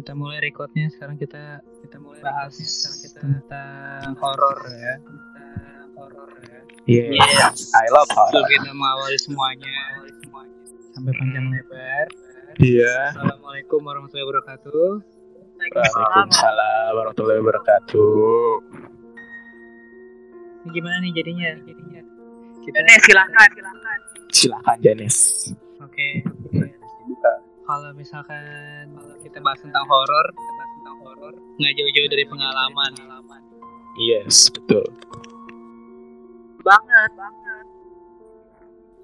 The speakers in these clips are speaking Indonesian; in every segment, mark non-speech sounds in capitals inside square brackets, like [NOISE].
kita mulai recordnya sekarang kita kita mulai bahas sekarang kita tentang horor ya tentang horor ya Iya. Yes. I love so horror. kita mengawali semuanya sampai panjang lebar Iya. assalamualaikum warahmatullahi wabarakatuh Waalaikumsalam warahmatullahi wabarakatuh. ini gimana nih jadinya jadinya kita Nih, silakan, silakan. Silakan Janis. oke Dibuka. kalau misalkan kita bahas tentang horor. Kita bahas tentang horor. Nggak jauh-jauh dari pengalaman. Pengalaman Yes, betul. Banget, banget.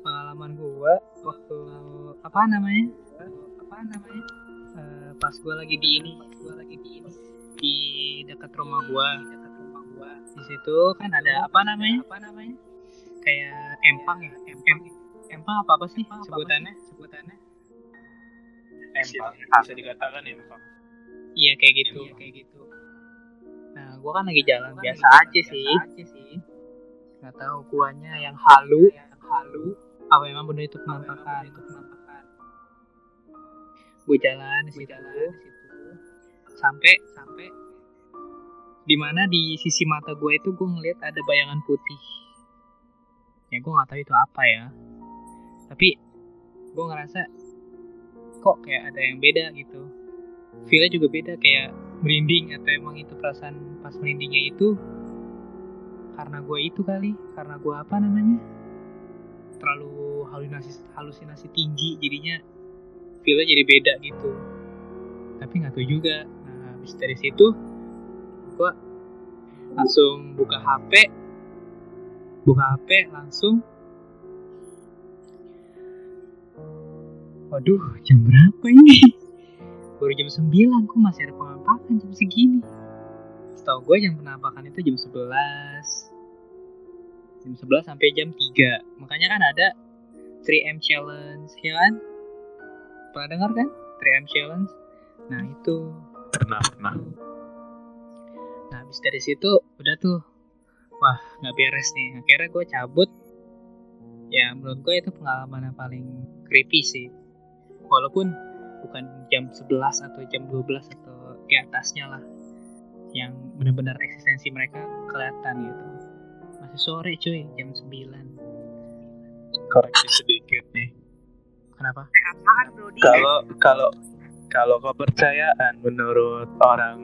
pengalaman gua waktu apa namanya? Apa namanya? Eh, pas gua lagi di ini. Pas gua lagi di ini. Di dekat rumah gua. Di dekat rumah gua. Di situ kan ada apa namanya? Apa namanya? Kayak empang ya? Empang. Empang apa apa sih sebutannya? sebutannya Empang. Bisa dikatakan empang. iya kayak gitu. kayak gitu. Nah gua kan lagi jalan biasa aja sih. nggak tahu guanya yang halu. Yang halu. Apa memang benar itu penampakan? itu penampakan? Gue jalan di situ. sampai sampai di mana di sisi mata gue itu gue ngeliat ada bayangan putih. Ya gue nggak tahu itu apa ya. Tapi gue ngerasa kok kayak ada yang beda gitu. Feelnya juga beda kayak merinding atau emang itu perasaan pas merindingnya itu karena gue itu kali karena gue apa namanya? Terlalu halusinasi halusinasi tinggi jadinya feelnya jadi beda gitu. Tapi nggak tahu juga. Nah habis dari situ gue langsung buka HP buka HP langsung waduh jam berapa ini? Baru jam 9 kok masih ada penampakan jam segini? Setahu gue jam penampakan itu jam 11 jam 11 sampai jam 3 makanya kan ada 3M challenge ya kan? Pernah dengar kan? 3M challenge? Nah itu. Pernah, pernah. nah habis dari situ udah tuh. Wah nggak beres nih. Akhirnya gue cabut. Ya menurut gue itu pengalaman yang paling creepy sih walaupun bukan jam 11 atau jam 12 atau di atasnya lah yang benar-benar eksistensi mereka kelihatan gitu masih sore cuy jam 9 Koreksi sedikit nih. kenapa apaan, bro? Di? Kalau kalau kalau kepercayaan menurut orang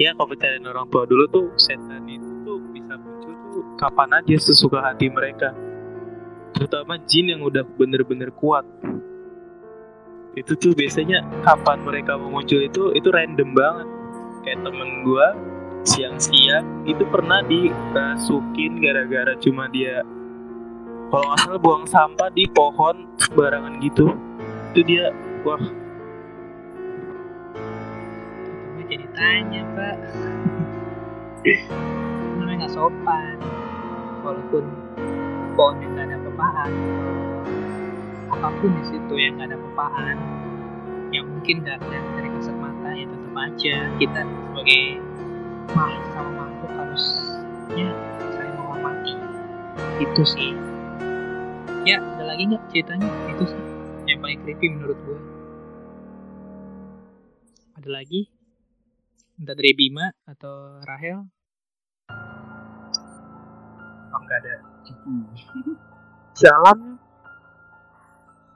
ya kepercayaan orang tua dulu tuh setan itu tuh bisa muncul tuh kapan aja sesuka hati mereka. Terutama jin yang udah bener-bener kuat. Itu tuh biasanya kapan mereka mau muncul itu itu random banget. Kayak temen gua siang-siang itu pernah dirasukin gara-gara cuma dia kalau nggak salah buang sampah di pohon sembarangan gitu. Itu dia wah. Gue jadi tanya pak. Namanya nggak sopan Walaupun pohon yang nggak ada pepaan Apa pun di situ yang nggak ada pepaan Yang mungkin nggak kelihatan dari kasat mata ya tetap aja Kita sebagai makhluk sama makhluk harusnya saling menghormati. Itu sih. Ya ada lagi nggak ceritanya? Itu sih yang paling creepy menurut gue ada lagi? Entah dari Bima atau Rahel? Oh, nggak ada. Jalan.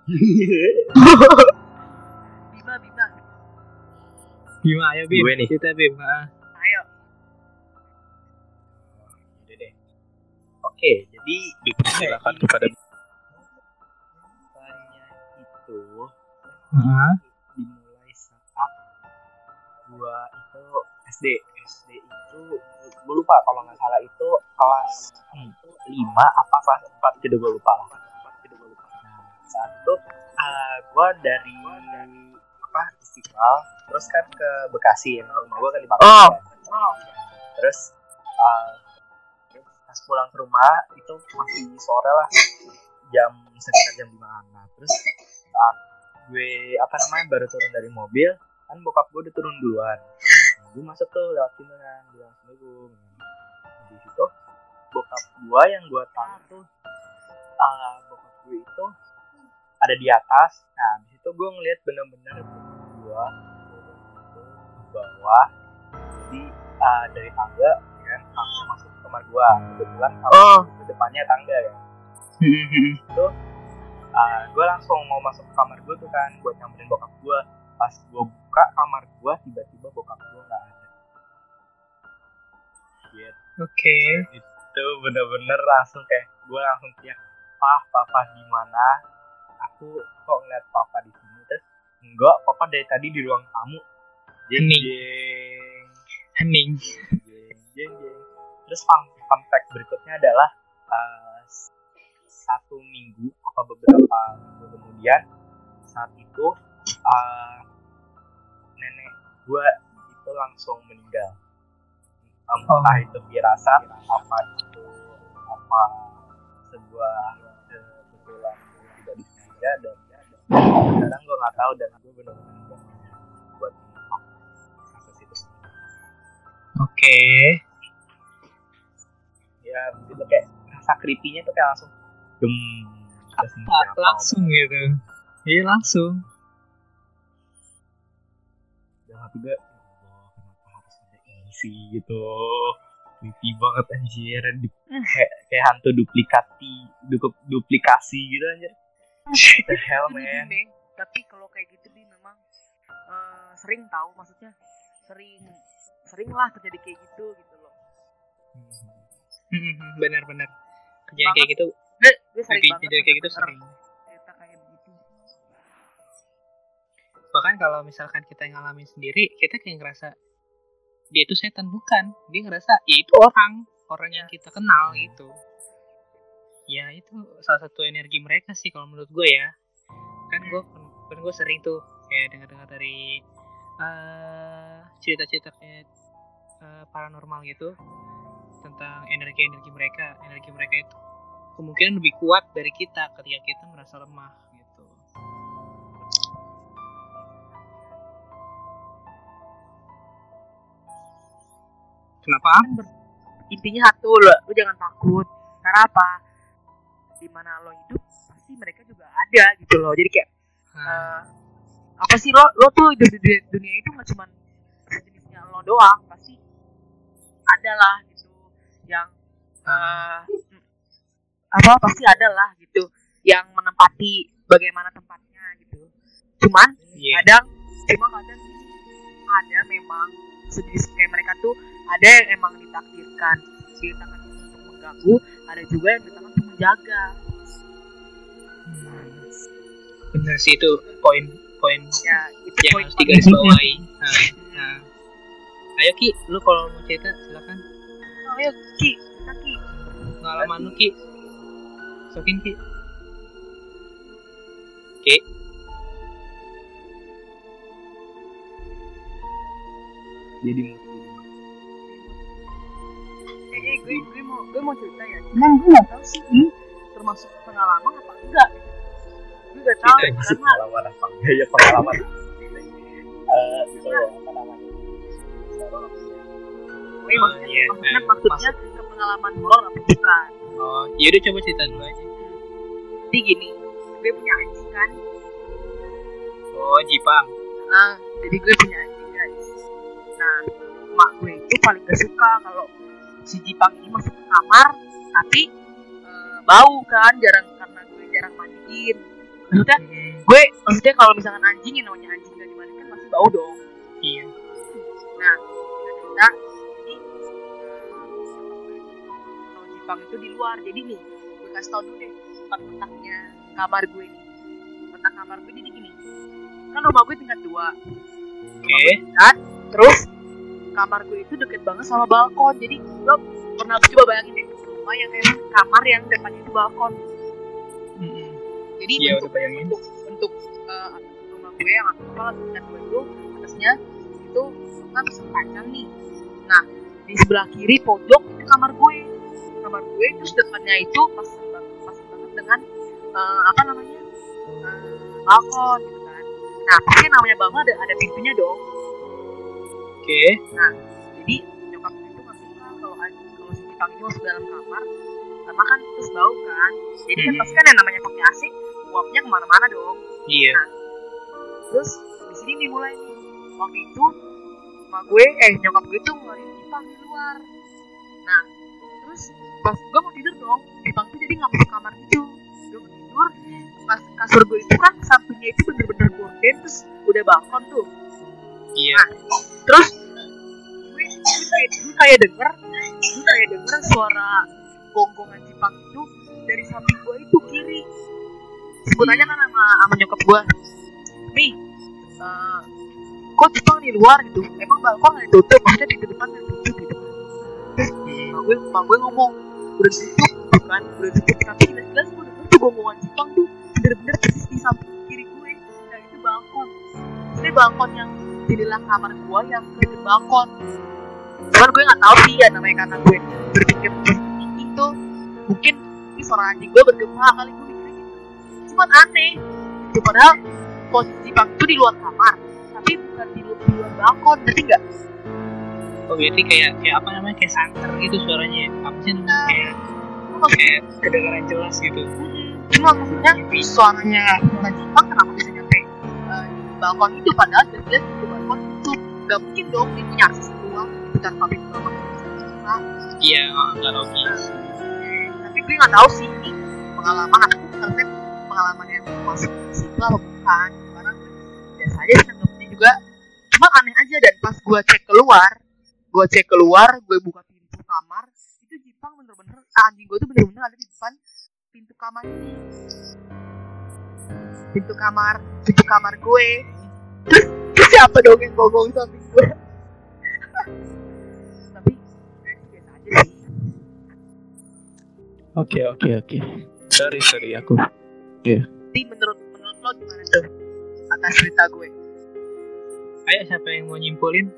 Bima, Bima. Bima ayo Bim Gue nih. cerita Bim Ah, Ayo. Udah deh. Oke, jadi dipersilakan kepada Banyak itu ah. dimulai saat gua itu SD SD itu gua lupa kalau nggak salah itu kelas lima apa kelas empat gitu gua lupa lah saat itu uh, gua dari apa istiqlal terus kan ke Bekasi yang rumah gua kan di Bekasi Oh. kan. terus uh, pas pulang ke rumah itu masih sore lah jam sekitar jam lima nah terus saat gue apa namanya baru turun dari mobil kan bokap gue udah turun duluan nah, gue masuk tuh lewat pintu kan bilang assalamualaikum di situ bokap gue yang gue tahu tuh uh, bokap gue itu ada di atas. Nah di situ gue ngeliat bener-bener gue bawah. Jadi uh, dari tangga ya langsung masuk ke kamar gua. Kebetulan kamar Oh. itu depannya tangga ya. Hmm, hmm, uh, gue langsung mau masuk ke kamar gue tuh kan buat nyamperin bokap gue pas gue buka kamar gue tiba-tiba bokap gue nggak ada. Gitu. Oke. itu bener-bener langsung kayak gue langsung teriak pah papa di mana aku kok ngeliat papa di sini terus enggak papa dari tadi di ruang tamu jeng Hening. jeng Hening. jeng jeng jeng terus fun, fun fact berikutnya adalah uh, satu minggu apa beberapa minggu kemudian saat itu uh, nenek gue itu langsung meninggal Um, Oh. entah itu firasat apa itu apa sebuah disengaja dan sekarang gue nggak tahu dan gue benar-benar buat kasus itu Oke. ya gitu kayak rasa creepy-nya tuh kayak langsung dem siapa? langsung gitu. Iya langsung. dan hati gue kenapa harus ada ini sih gitu creepy banget anjir kayak kayak hantu duplikasi du- duplikasi gitu anjir the hell Itu man Bing. tapi kalau kayak gitu bi memang eh, sering tahu maksudnya sering sering lah terjadi kayak gitu gitu loh Hmm, hmm, Benar-benar. Kejadian kayak gitu. gue sering banget Kejadian kayak gitu sering. begitu Bahkan kalau misalkan kita yang ngalamin sendiri, kita kayak ngerasa dia itu setan bukan. Dia ngerasa ya itu orang, orang yang kita kenal gitu. Ya itu salah satu energi mereka sih kalau menurut gue ya. Kan gue kan gue sering tuh kayak dengar-dengar dari eh, cerita-cerita kayak eh, paranormal gitu tentang energi-energi mereka. Energi mereka itu kemungkinan lebih kuat dari kita ketika kita merasa lemah gitu. Kenapa? kan intinya satu lo lo jangan takut karena apa di mana lo hidup pasti mereka juga ada gitu loh. Jadi kayak Nah, eh, apa sih lo lo tuh hidup di dunia, dunia itu nggak cuma sejenisnya lo doang pasti ada lah gitu yang eh, apa pasti ada lah gitu yang menempati bagaimana tempatnya gitu. Cuman iya. kadang cuma kadang ada memang sejenis kayak mereka tuh ada yang emang ditakdirkan ditakdirkan untuk mengganggu ada juga yang ditakdirkan menjaga. Bener sih itu poin-poin ya itu yang poin harus digarisbawahi. Nah, nah. Ayo Ki, lu kalau mau cerita silakan. oh, ayo ki kita ki Pengalaman lu Ki. Sokin Ki. Ki. jadi eh, gue gue mau gue mau cerita ya. Cuman gue nggak tahu sih. Ini termasuk pengalaman apa enggak? Gue nggak tahu Kita masih karena pengalaman apa? Enggak ya pengalaman. [LAUGHS] Eh, itu apa namanya Wih, maksudnya, iya. maksudnya, maksudnya ke pengalaman horor apa bukan? Oh, yaudah coba cerita dulu aja. jadi gini gue punya anjing kan. Oh, Jipang. Ah, jadi gue punya anjing guys. Nah, mak gue itu paling gak suka kalau si Jipang ini masuk ke kamar, tapi eh, bau kan, jarang karena gue jarang mandiin. Maksudnya, Hmm, gue maksudnya kalau misalkan anjing yang namanya anjing gak dimandikan pasti bau dong. iya. Nah, singkat cerita, jadi eh, kalau Jipang itu di luar, jadi nih gue kasih tau dulu deh letak-letaknya kamar gue nih. Letak kamar gue jadi gini, kan rumah gue tingkat dua. Oke. kan terus kamar gue itu deket banget sama balkon. Jadi gue pernah coba bayangin deh rumah yang emang kamar yang depannya itu balkon. Hmm, jadi Iya, bentuk bentuk bentuk eh, rumah gue yang apa tingkat dua itu atasnya itu kan sepanjang nih. Nah di sebelah kiri pojok itu kamar gue. Kamar gue terus depannya itu pas pas banget dengan eh, apa namanya eh, balkon gitu kan. Nah pasti yang namanya balkon ada ada pintunya dong Oke. jadi nyokap gue itu nggak suka kalau kalau si Jepang ini masuk dalam kamar karena kan terus bau kan jadi kan Mhm. pasti kan yang namanya pakai AC uapnya ke mana-mana dong Iya. terus di sini dimulai nih waktu itu emak gue eh nyokap gue tuh ngeluarin Jipang di luar nah terus pas gue mau tidur dong Jipang tuh jadi nggak masuk kamar gitu gue mau tidur pas kasur gue itu kan sampingnya itu bener-bener gorden terus udah balkon tuh Iya. terus gue, gue kayak gue kayak denger gue kayak denger suara gonggongan Jepang itu dari samping gue itu kiri. Sebut aja kan sama, sama nyokap gue nih eh, kok Jepang di luar gitu? Emang balkon nggak ditutup? Maksudnya di depan nggak ditutup gitu terus emak gue emak gue ngomong udah ditutup gitu kan udah ditutup. Tapi jelas-jelas gue denger tuh gonggongan Jepang tuh bener-bener persis di samping kiri gue. Dan itu balkon. Ini balkon yang jendela kamar gue yang ke balkon. Cuman gue nggak tahu sih ya namanya karena gue berpikir itu mungkin ini suara anjing gue bergema kali gue mikirnya gitu. Cuman aneh. Itu padahal posisi bang itu di luar kamar tapi bukan di luar, di luar balkon. Ngerti nggak? Oh berarti kayak kayak apa namanya? Kayak santer gitu suaranya. Apa sih? Namanya? Kayak kayak kedengaran jelas gitu. cuma maksudnya suaranya suara Jepang kenapa bisa nyampe eh, di balkon itu? Padahal jelas-jelas di nggak mungkin dong dia punya akses itu tanpa bisa dibuka. Iya, nggak logis. tapi gue nggak tahu sih ini pengalaman atau bukan Feb, pengalaman yang masuk situ apa bukan. Karena biasa aja sih nanggapnya juga cuma aneh aja. Dan pas gue cek keluar gue cek keluar gue buka pintu kamar itu Jepang bener-bener ah, anjing gue tuh bener-bener ada di depan pintu kamar ini. Pintu kamar pintu kamar gue terus, siapa dong yang ngomong samping gue tapi sih biasa aja sih Oke oke oke. Sorry sorry aku. Jadi menurut menurut lo gimana tuh atas cerita gue? Ayo siapa yang mau nyimpulin?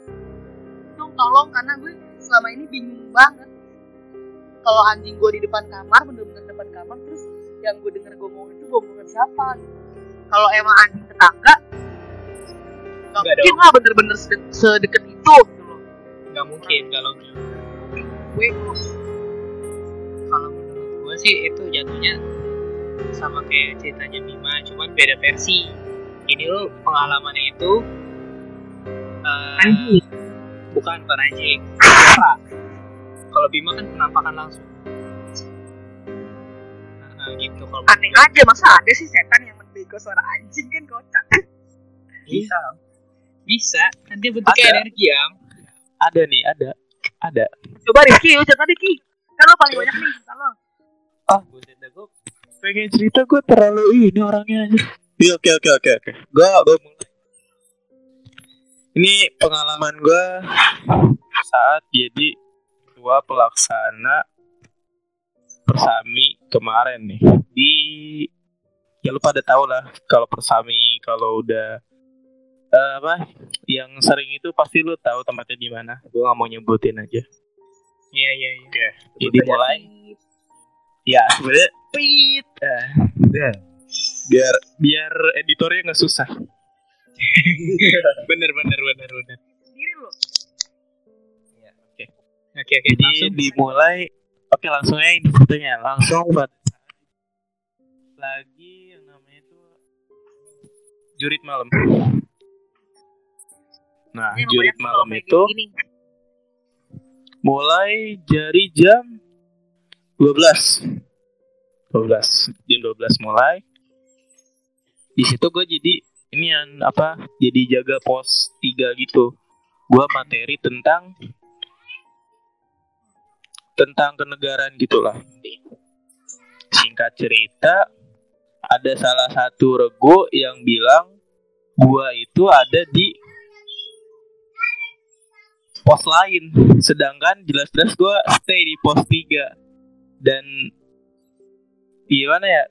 Dong tolong karena gue selama ini bingung banget. Kalau anjing gue di depan kamar bener-bener depan kamar terus yang gue denger ngomong itu ngomongan siapa? Kalau emang anjing tetangga nggak Nggak mungkin lah bener-bener sede- sedekat itu gitu loh. Nggak mungkin kalau Gue kok kalau menurut gue sih itu jatuhnya sama kayak ceritanya Bima, cuman beda versi. Ini lo pengalamannya itu eh, anjing. bukan bukan anjing. Kalau Bima kan penampakan langsung. Nah, gitu kalau Aneh aja masa ada sih setan yang mendego suara anjing kan kocak. bisa bisa kan dia bentuknya Ada. energi ya Ada nih ada ada. Coba Rizky, cerita Rizky. Kan lo paling banyak nih, kalau Ah buset dah gue pengen cerita gue terlalu ini orangnya aja. Iya oke oke oke oke. Gue gue mulai. Ini pengalaman gue saat jadi ketua pelaksana persami kemarin nih di ya lu pada tahu lah kalau persami kalau udah eh, apa yang sering itu pasti lu tahu tempatnya di mana. Gue nggak mau nyebutin aja. Iya iya iya. Jadi mulai. Ya sebenarnya pit. Ah, Ya. biar biar editornya nggak susah. [LAUGHS] Bener bener bener bener. Sendiri lo. oke. Oke jadi langsung. dimulai. Oke langsung aja ini ceritanya langsung buat lagi yang namanya itu jurit malam nah emang jurit malam itu gini. mulai dari jam 12 12 jam 12 mulai. Di situ gue jadi ini yang apa jadi jaga pos 3 gitu. Gue materi tentang tentang kenegaraan gitulah. Singkat cerita ada salah satu rego yang bilang gua itu ada di pos lain. Sedangkan jelas-jelas gua stay di pos 3 dan gimana ya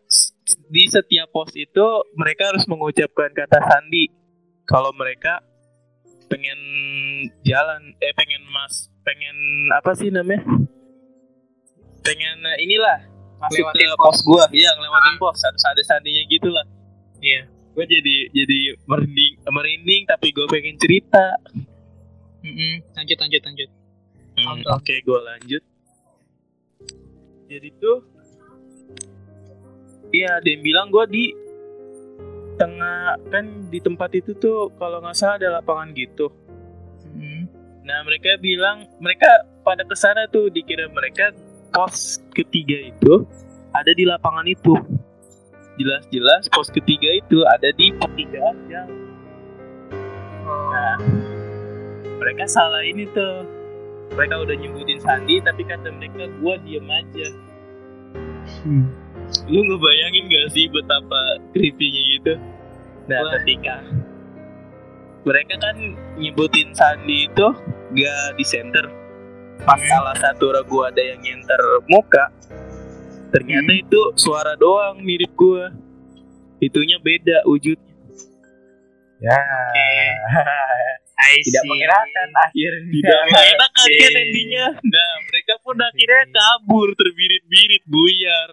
di setiap pos itu mereka harus mengucapkan kata sandi. Kalau mereka pengen jalan eh pengen mas pengen apa sih namanya? Pengen eh, inilah masuk ke Lewatin pos gua. Iya ngelewatin pos. Harus ada sandinya gitu lah. Iya. Gue jadi jadi merinding merinding tapi gue pengen cerita Mm-mm. lanjut lanjut lanjut Hmm, Oke. Oke, gue lanjut. Jadi tuh, iya ada yang bilang gue di tengah kan di tempat itu tuh kalau nggak salah ada lapangan gitu. Mm-mm. Nah mereka bilang mereka pada ke sana tuh dikira mereka pos ketiga itu ada di lapangan itu. Jelas-jelas pos ketiga itu ada di pertigaan yang Nah, mereka salah ini tuh. Mereka udah nyebutin Sandi, tapi kata mereka gua diem aja. Lu ngebayangin gak sih betapa creepy-nya gitu? Nah, Wah. ketika mereka kan nyebutin Sandi itu gak di center. Pas salah satu ragu ada yang nyenter muka, ternyata itu suara doang mirip gua. Itunya beda wujudnya. Ya. [LAUGHS] I Tidak see. mengenakan akhirnya. Tidak [LAUGHS] mengenakan kan endingnya. Nah, mereka pun akhirnya kabur terbirit-birit buyar.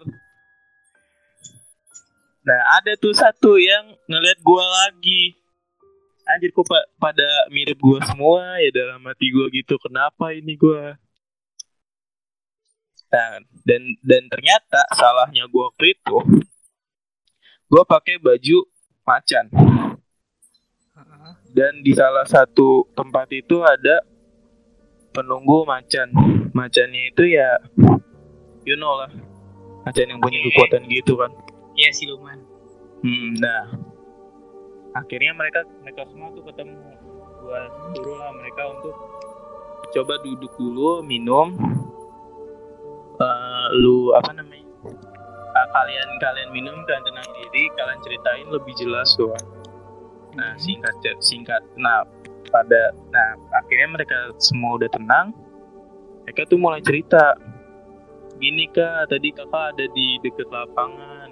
Nah, ada tuh satu yang ngeliat gua lagi. Anjir kok pa- pada mirip gua semua ya dalam hati gua gitu. Kenapa ini gua? Nah, dan dan ternyata salahnya gua waktu itu gua pakai baju macan. Dan di salah satu tempat itu ada penunggu macan. Macannya itu ya you know lah. Macan yang punya kekuatan gitu kan. Iya siluman. hmm, nah. Akhirnya mereka mereka semua tuh ketemu. Gua suruh lah mereka untuk coba duduk dulu minum. Eh, lu apa namanya? Ah, kalian kalian minum kalian tenang diri. Kalian ceritain lebih jelas tuh Nah, singkat singkat. Nah, pada nah akhirnya mereka semua udah tenang. Mereka tuh mulai cerita. Gini kak, tadi kakak ada di deket lapangan.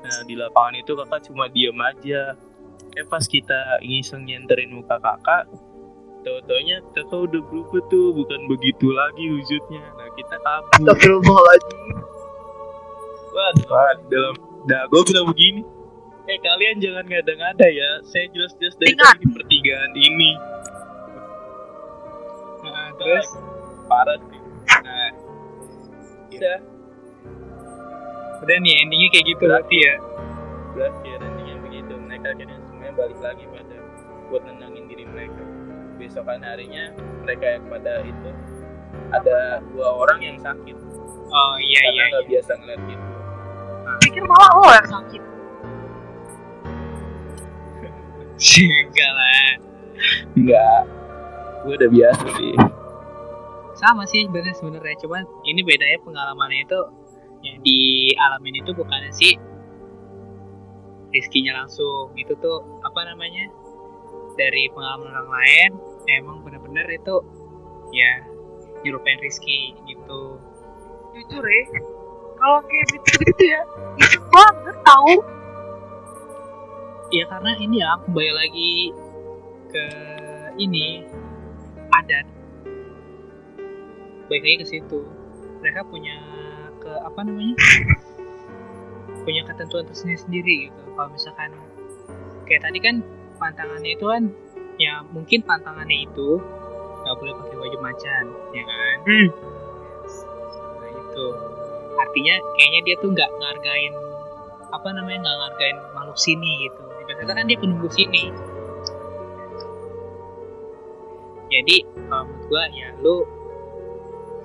Nah, di lapangan itu kakak cuma diem aja. Eh pas kita ngiseng nyenterin muka kakak, tau-taunya kakak udah berubah tuh, bukan begitu lagi wujudnya. Nah, kita kabur. Astagfirullahaladzim. Waduh, dalam, nah gue bilang begini. Eh kalian jangan ngada-ngada ya. Saya jelas-jelas dari Ingat. tadi di pertigaan ini. Nah, terus parah sih. Nah, udah udah nih endingnya kayak gitu berarti ya. berakhir endingnya begitu. Mereka akhirnya semuanya balik lagi pada buat nenangin diri mereka. Besokan harinya mereka yang pada itu ada dua orang yang sakit Oh iya karena iya. nggak biasa ngeliat gitu. Pikir malah lo yang sakit. Enggak lah. Enggak, gue udah biasa sih. Sama sih bener sebenarnya cuman ini bedanya pengalamannya itu yang dialamin itu bukan si Rizkinya langsung itu tuh apa namanya dari pengalaman orang lain emang bener-bener itu ya nyerupain Rizky gitu Jujur ya. Kalau kayak begitu ya, iseng banget tahu. Ya karena ini ya kembali lagi ke ini. Adat baik lagi ke situ. Mereka punya ke apa namanya? [LAUGHS] Punya ketentuan tersendiri sendiri gitu. Kalau misalkan kayak tadi kan pantangannya itu kan ya mungkin pantangannya itu nggak boleh pakai baju macan ya kan? Nah itu. Artinya kayaknya dia tuh nggak ngargain apa namanya nggak ngargain makhluk sini gitu biasanya kan dia penunggu sini jadi kalau menurut gua ya lu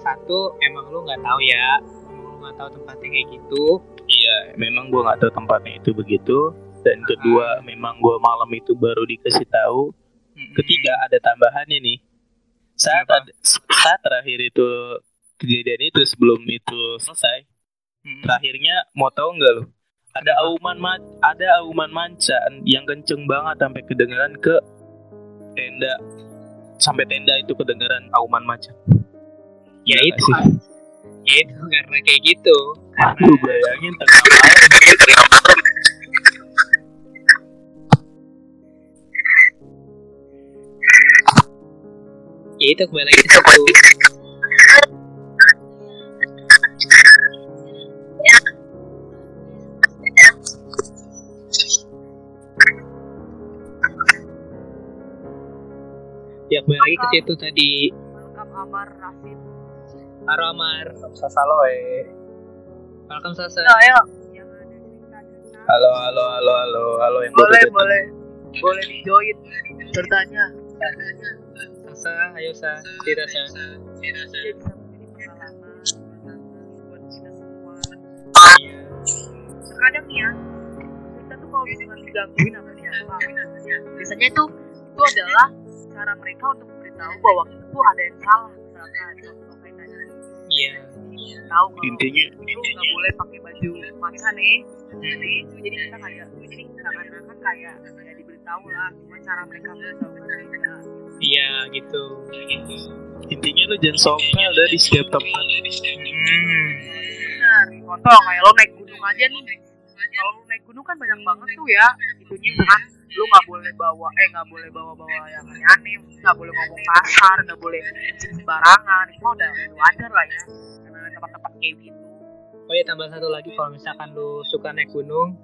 satu emang lu nggak tahu ya emang lu nggak tahu tempatnya kayak gitu Iya, memang gue nggak tahu tempatnya itu begitu. Dan kedua, memang gue malam itu baru dikasih tahu. Mm-mm. Ketiga, ada tambahannya nih. Saat saat terakhir itu kejadian itu sebelum itu selesai, Mm-mm. terakhirnya mau tahu nggak lo? Ada auman ma- ada auman mancan yang kenceng banget sampai kedengeran ke tenda. Sampai tenda itu kedengeran auman macan. ya itu sih. kan. Ya itu karena kayak gitu. Karena Lu bayangin tengah malam. Ya itu kembali lagi ke situ ya kembali lagi ke situ tadi Welcome Amar Rasid. Halo Amar Sasaloe. welcome Sasa ayo. Yang ada cerita-cerita. Halo, halo, halo, halo, halo yang Boleh, datang. boleh. Boleh di join ceritanya. Sa, ayo Sa, tidak Sa. dia buat kita semua Iya. terkadang nih ya kita tuh kalau misalkan digangguin sama siapa biasanya itu itu adalah cara mereka untuk memberitahu bahwa kita tuh ada yang salah misalkan contoh kayak tadi Iya. tahu kalau intinya lu nggak boleh pakai baju maksa nih nih jadi kita kayak jadi seakan-akan kayak kayak diberitahu lah cuma cara mereka memberitahu kan beda Iya, gitu. Gitu. intinya lu jangan sombong dah di setiap tempat Hmm. benar contoh kayak lo naik gunung aja nih kalau lo naik gunung kan banyak banget tuh ya itunya kan lu nggak boleh bawa eh nggak boleh bawa bawa yang aneh nggak boleh ngomong kasar nggak boleh sembarangan itu udah wajar lah ya karena tempat-tempat kayak gitu Oh ya tambah satu lagi kalau misalkan lu suka naik gunung,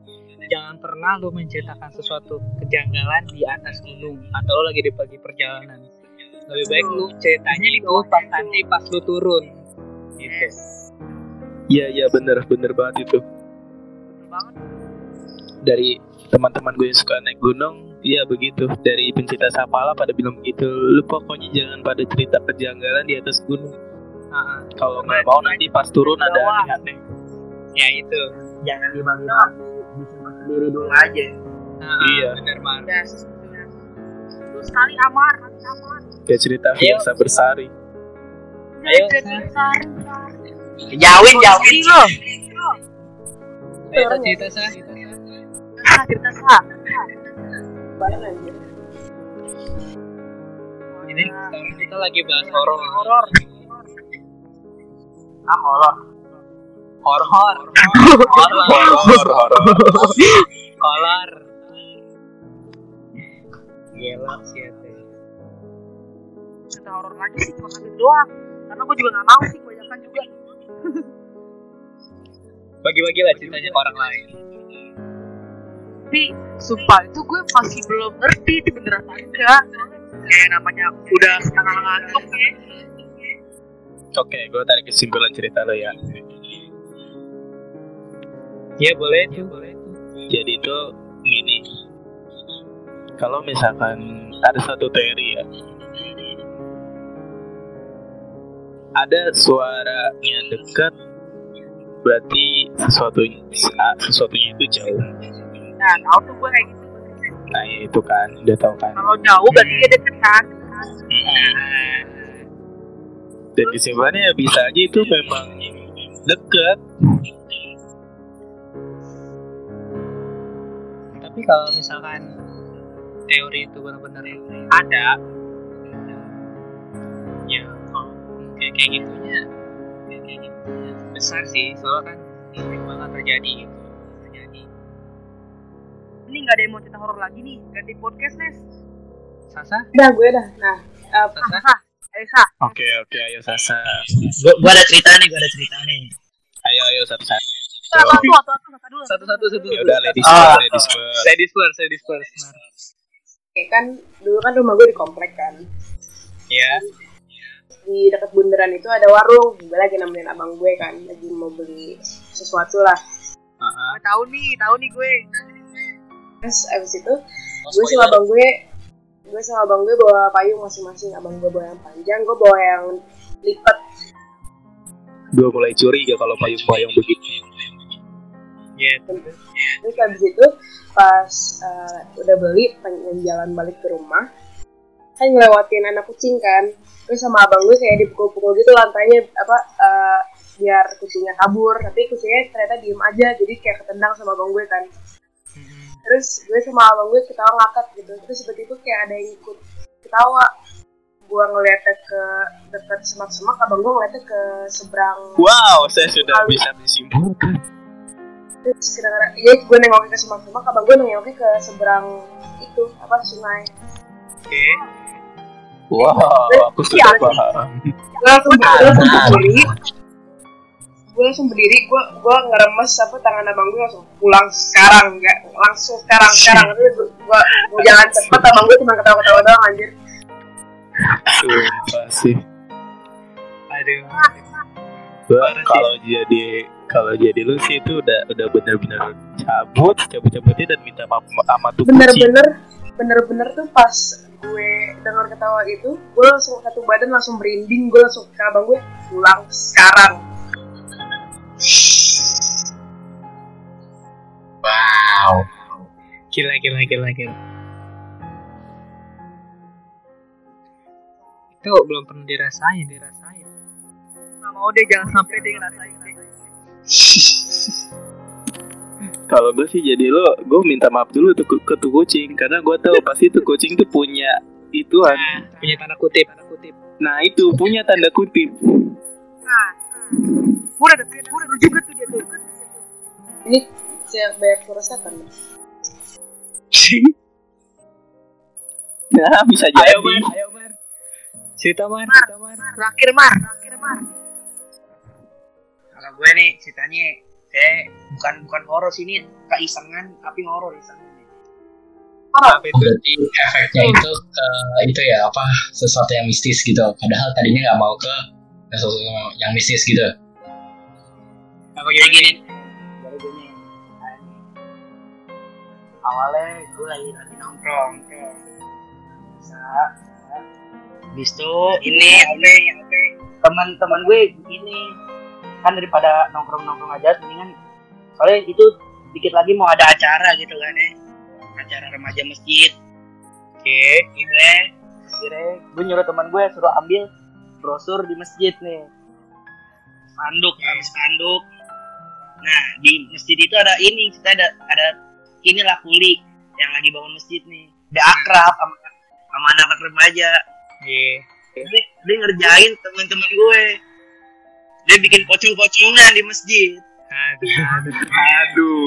jangan pernah lu menceritakan sesuatu kejanggalan di atas gunung atau lu lagi di pagi perjalanan. Lebih baik lu ceritanya itu pas nanti pas lu turun. Gitu. iya iya bener bener banget itu betul banget dari teman-teman gue yang suka naik gunung Iya begitu dari pencinta sapala pada bilang begitu lu pokoknya jangan pada cerita kejanggalan di atas gunung Ah, ah. kalau nggak mau nanti pas turun ada Bawah. aneh-aneh ya itu. jangan dibagi-bagi bisa sendiri dulu aja Ah, ah, Iya. Bener banget. terus sekali amar amar kayak cerita. Fiansa Bersari Ayo, jauhin jauhin lo Ayo cerita sa. Cerita sah Jadi sekarang kita lagi bahas horor. horor ah horor Horor. horor horor Kolor. Gila sih ya cerita horor lagi sih cuma satu doang karena gue juga nggak mau sih kebanyakan juga Bagi-bagi lah ceritanya ke orang lain. Tapi sumpah itu gue masih belum ngerti itu bener apa enggak kayak namanya udah setengah ngantuk ya. Oke gue tarik kesimpulan cerita lo ya. Iya boleh tuh. Boleh jadi itu gini. Kalau misalkan ada satu teori ya. Ada suaranya dekat berarti sesuatu sesuatunya itu jauh nah tahu tuh gue kayak gitu. Nah ya itu kan. Udah tahu kan. Kalau jauh berarti dia deket kan? Dan kesimpulannya ya bisa aja itu memang dekat Tapi kalau misalkan teori itu benar-benar ada, ya kalau kayak kayak gitunya, kayak kayak gitunya besar sih, soalnya kan sering banget terjadi gitu. Ini nggak ada yang mau cerita horor lagi nih ganti podcast Nes Sasa, Udah gue dah. Nah, uh, Sasa. Sah, ayo Sah oke oke ayo Sasa gua, gua ada cerita nih gua ada cerita nih ayo ayo satu satu Satu, satu, satu, satu, satu dulu. Satu-satu, satu. ya udah ladies Ah. first ladies first Ladies first, ladies first. Kayak kan dulu kan rumah gue di komplek kan. Ya, Di dekat bundaran itu ada warung. Gue lagi nemenin abang gue kan, lagi mau beli sesuatu lah. Heeh. Gue tahu nih, tahu nih gue. Terus abis itu gue sama abang gue, gue sama abang gue bawa payung masing-masing. Abang gue bawa yang panjang, gue bawa yang lipat. gue mulai curiga kalau payung-payung begitu Ya, Terus abis itu pas uh, udah beli pengen jalan balik ke rumah, kan ngelewatin anak kucing kan. Terus sama abang gue kayak dipukul-pukul gitu lantainya apa uh, biar kucingnya kabur. Tapi kucingnya ternyata diem aja, jadi kayak ketendang sama abang gue kan. Terus gue sama abang gue ketawa ngakak gitu. Terus tiba-tiba kayak ada yang ikut ketawa. Gue ngeliatnya ke dekat semak-semak, abang gue ngeliatnya ke seberang wow saya sudah bisa menyimpulkan terus kadang-kadang ya gue nengoknya ke semak-semak abang gue nengoknya ke seberang itu apa sungai. Oke. wow aku sudah paham. Gue langsung gue langsung berdiri gue gue ngeremes apa tangan abang gue langsung pulang sekarang nggak langsung sekarang sekarang. Terus gue gue gue jangan cepet abang gue cuma ketawa-ketawa doang anjir. Sumpah sih. Aduh. Gua kalau jadi kalau jadi lu sih itu udah udah bener-bener cabut cabut cabutnya dan minta maaf sama tuh bener-bener bener-bener tuh pas gue dengar ketawa itu gue langsung satu badan langsung merinding gue langsung ke abang gue pulang sekarang Wow. Gila, gila, gila, gila. Itu belum pernah dirasain, dirasain. nggak mau deh jangan sampai deh ngerasain deh. [LAUGHS] Kalau gue sih jadi lo, gue minta maaf dulu tuh ke, ke tuh kucing karena gue tahu pasti tuh kucing tuh punya ituan. Nah, punya tanda kutip, tanda kutip. Nah itu punya tanda kutip. nah ada udah ada juga tuh dia tuh ini saya bayar kerusakan Nah bisa jadi. Ayo, Mar, ayo, Mar. Cerita, Mar, cerita, Mar. terakhir mar terakhir mar Kalau gue nih ceritanya kayak bukan bukan horor sih ini keisengan tapi horor isengan. Apa itu? Berarti efeknya itu ke itu ya apa sesuatu yang mistis gitu. Padahal tadinya nggak mau ke yang mistis gitu. Apa gimana gini? Jadi gini. Awalnya gue lagi lagi nongkrong. Bisa. Habis itu ini apa teman-teman gue gini kan daripada nongkrong-nongkrong aja mendingan soalnya itu dikit lagi mau ada acara gitu kan ya acara remaja masjid oke kira kira gue nyuruh teman gue suruh ambil brosur di masjid nih. Spanduk ambil spanduk. Nah di masjid itu ada ini kita ada ada inilah kuli yang lagi bangun masjid nih. Udah akrab sama sama anak-anak remaja. Iya. dia, dia ngerjain teman-teman gue. Dia bikin pocong-pocongan di masjid. Aduh, aduh. Aduh.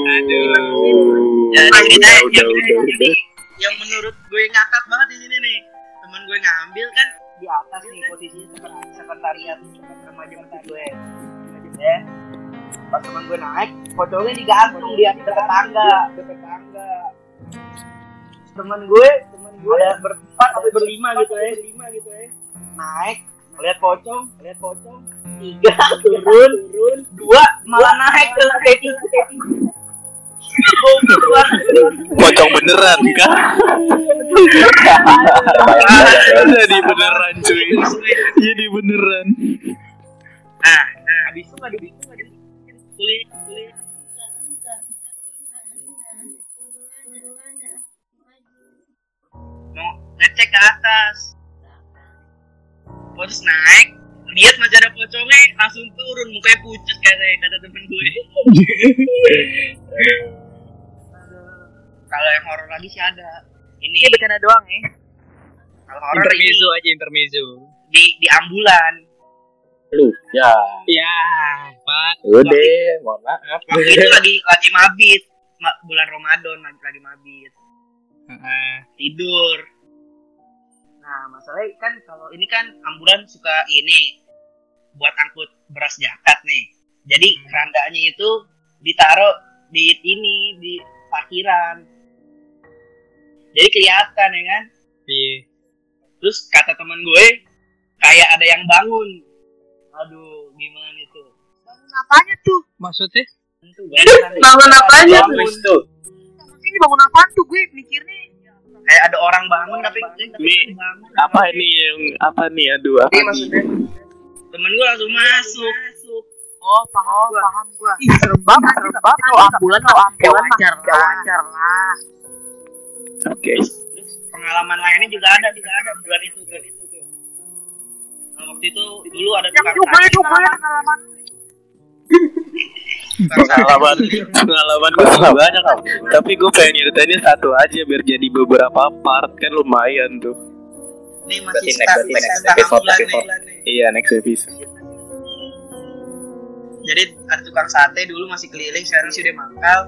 ya Udah, ceritanya udah, yang, udah, udah. yang menurut gue ngakak banget di sini nih. Teman gue ngambil kan di atas nih posisinya sekret- sekretariat remaja masjid gue. Ya. Pas teman gue naik pocongnya digantung di atas dekat tangga. Dekat tangga. Teman gue teman gue ada berempat atau berlima gitu ya. berlima gitu ya. Naik lihat pocong. Lihat pocong. Tiga turun. turun. Dua malah naik ke kaki Pocong beneran kah? Jadi beneran cuy. Jadi beneran. Nah, nah, habis itu nggak di kulit kulit. Mau ngecek ke atas. Terus naik, lihat masih ada pocongnya, langsung turun, mukanya pucat kayak kata temen gue. [LAUGHS] Kalau yang horor lagi sih ada. Ini ini bercanda doang ya kalau horor ini Intermezzo aja, intermezzo. di di ambulan. Lu ya. Ya, Pak. Udah, mohon maaf. Waktu itu lagi lagi mabit, Ma- bulan Ramadan lagi lagi mabit. Heeh. tidur. Nah, masalahnya kan kalau ini kan ambulan suka ini buat angkut beras jakat nih. Jadi kerandanya itu ditaruh di ini di parkiran. Jadi kelihatan ya kan. Iya. Terus kata teman gue kayak ada yang bangun. Aduh, gimana itu? bangun apanya tuh Maksudnya? Itu bangun [LAUGHS] Bangun apanya tuh? Ini bangun apaan tuh gue mikirnya Kayak ada orang bangun tapi Ini bangun. apa ini yang apa nih aduh apa Iya nih? maksudnya Temen gue langsung masuk. oh paham gue paham gue ih serem banget serem banget kalau ambulan kalau ambulan mah ya wajar lah Oke. Terus pengalaman lainnya juga ada, juga ada bulan itu, bulan itu tuh. Nah, waktu itu dulu ada yang tukang juga sate. itu gue pengalaman Pengalaman pengalaman gue banyak. Tapi gue pengen nyeritainnya satu aja biar jadi beberapa part kan lumayan tuh. Ini masih next- next setengah episode, episode. Iya next episode. Jadi ada tukang sate dulu masih keliling, sekarang sih udah mangkal.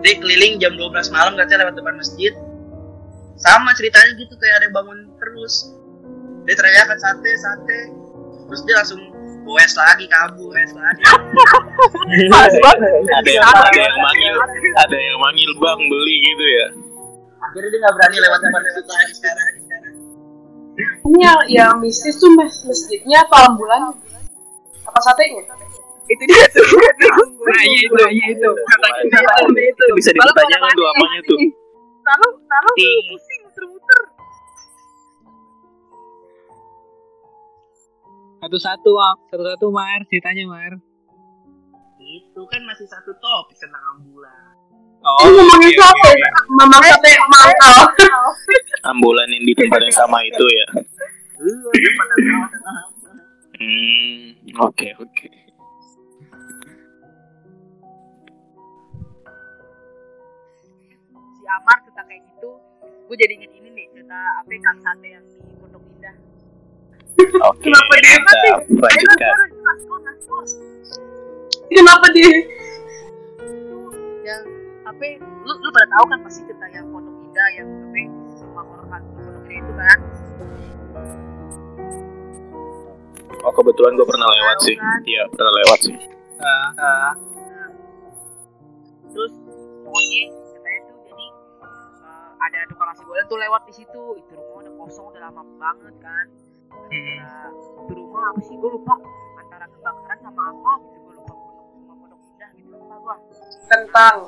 Dia keliling jam 12 malam katanya lewat depan masjid. Sama ceritanya gitu kayak ada yang bangun terus. Dia teriakan sate, sate. Terus dia langsung goes lagi kabur, goes lagi. [LAUGHS] Ada yang ada yang manggil ada yang manggil bang beli gitu ya. Akhirnya dia nggak berani lewat depan masjid lagi sekarang. Ini yang, yang mistis tuh mas masjidnya apa ambulan? Apa satenya? itu dia tuh. Nah iya itu iya itu. Itu bisa dipertanyakan tuh apanya tuh. lalu lalu pusing muter-muter. Satu-satu satu-satu Mar. Ditanya Mar. Itu kan masih satu top kena ambulan. Oh, iya, ngomongin iya, sate, Iya. Ya? mamang sate ya? mangkal. Ambulan yang di tempat yang sama itu ya. Iya, iya, hmm, oke okay, oke. Okay. Gue jadi inget ini nih cerita apa Kang Sate yang di Pondok Indah Oke, Kenapa dia kita lanjutkan. Naskor, naskor. Kenapa dia? yang apa lu lu pada tahu kan pasti cerita yang Pondok Indah yang apa hantu Pondok Indah itu kan Oh kebetulan gue pernah lewat sih. Iya pernah lewat sih. Ah, ah. terus pokoknya ada tukang nasi goreng tuh lewat di situ. Itu rumah udah kosong udah lama banget kan. Hmm. Nah, itu rumah apa sih? Gue lupa. Antara kebakaran sama apa gitu. Gue lupa pondok pondok indah gitu lupa gue Kentang.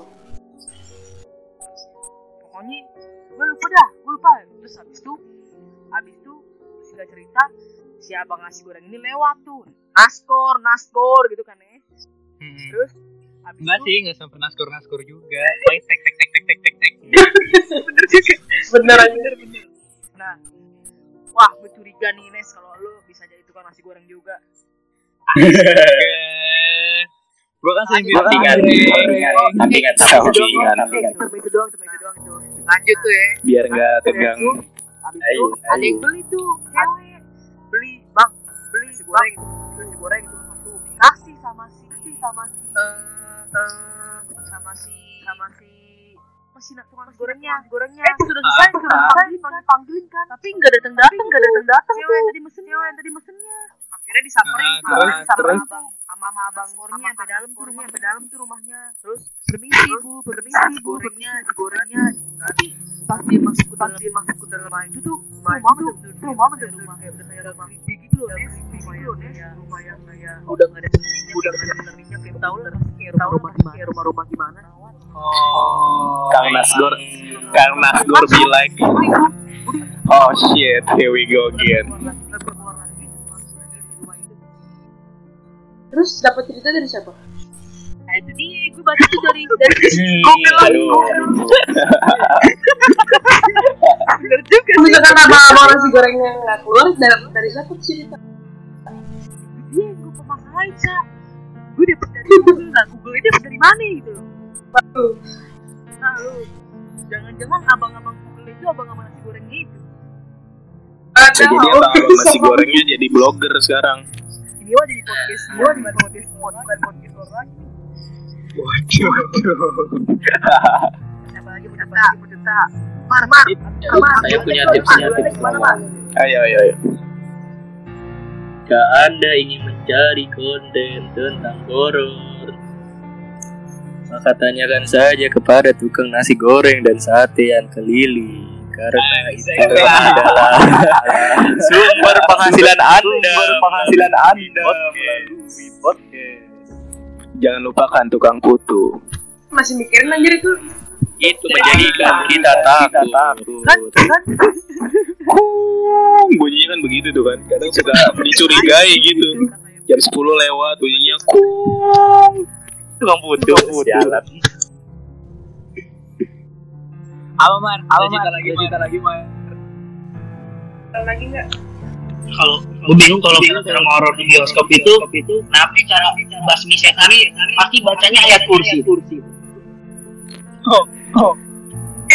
pokoknya gue lupa dah. Gue lupa. Terus habis itu habis itu singkat cerita si abang nasi goreng ini lewat tuh. Naskor naskor gitu kan ya. Hmm. terus Enggak sih, enggak sampai naskur-naskur juga. [LAUGHS] Paling tek tek tek tek tek tek tek. bener juga Bener aja. bener. Bener nah wah gue curiga nih Nes kalau lu bisa jadi tukang nasi goreng juga. Gue kan sering bilang tapi kan, tapi kan. cuma itu doang cuma itu doang itu lanjut tuh ya. Biar nggak tegang. habis itu ada yang beli tuh cewek. Beli bang beli nasi goreng. Nasi goreng itu satu. Dikasih sama si dikasih sama si sama si sama si masih nak tukang gorengnya. gorengnya. Eh sudah selesai sudah selesai panggil panggilin kan? Tapi nggak datang datang nggak datang datang. cewek yang tadi mesen cewek yang tadi mesennya. Akhirnya disamperin. Ah, sama terus, sama terus? abang sama sama abang gorengnya sampai dalam tuh rumah sampai dalam tuh rumahnya. Terus permisi bu permisi bu. gorengnya gorengnya. Tapi pas dia masuk ke dalam dia masuk ke dalam rumah itu tuh rumah itu tuh rumah bener rumah. kayak udah kayak rumah mimpi gitu loh Nes. Rumah yang kayak rumah udah nggak ada udah nggak ada penghuninya kayak tahu lah. pasti kayak rumah rumah gimana kayak rumah rumah gimana Oh. Kang Nasgor, Kang Nasgor be like, oh shit, here we go again. Terus dapat cerita dari siapa? Nah itu dia, gue baca tuh dari dari [LAUGHS] Hmm, aduh. bener juga misalkan abang-abang nasi gorengnya nggak keluar, dari, dari siapa cerita? dia yang gue pemakai cak gue dapet Google nah Google ini dari mana gitu loh. Nah lu jangan-jangan abang-abang Google itu abang-abang nasi gorengnya itu. Ada. Jadi [LAUGHS] dia abang nasi gorengnya jadi blogger sekarang. ini wah jadi podcast gue di podcast pod bukan podcast horor lagi. Apa lagi mau cerita? Mau cerita? Mar mar. Mar Saya punya tipsnya, tips gimana mar. Ayo ayo ayo. Jika Anda ingin mencari konten tentang horor, maka tanyakan saja kepada tukang nasi goreng dan sate yang keliling. Karena itu adalah [LAUGHS] sumber penghasilan Anda. Sumber penghasilan Anda melalui podcast. Jangan lupakan tukang putu. Masih mikirin anjir itu. Itu menjadikan kita takut. kan kan Kung, bunyinya kan begitu tuh kan. Kadang suka dicurigai gitu. Jam 10 lewat bunyinya kung. Tukang putu. Sialan. Apa Mar? Apa Mar? lagi, cerita lagi Mar. Ada lagi nggak? kalau gue bingung kalau film horor di bioskop itu kenapa cara basmi setan pasti bacanya ayat kursi Eh,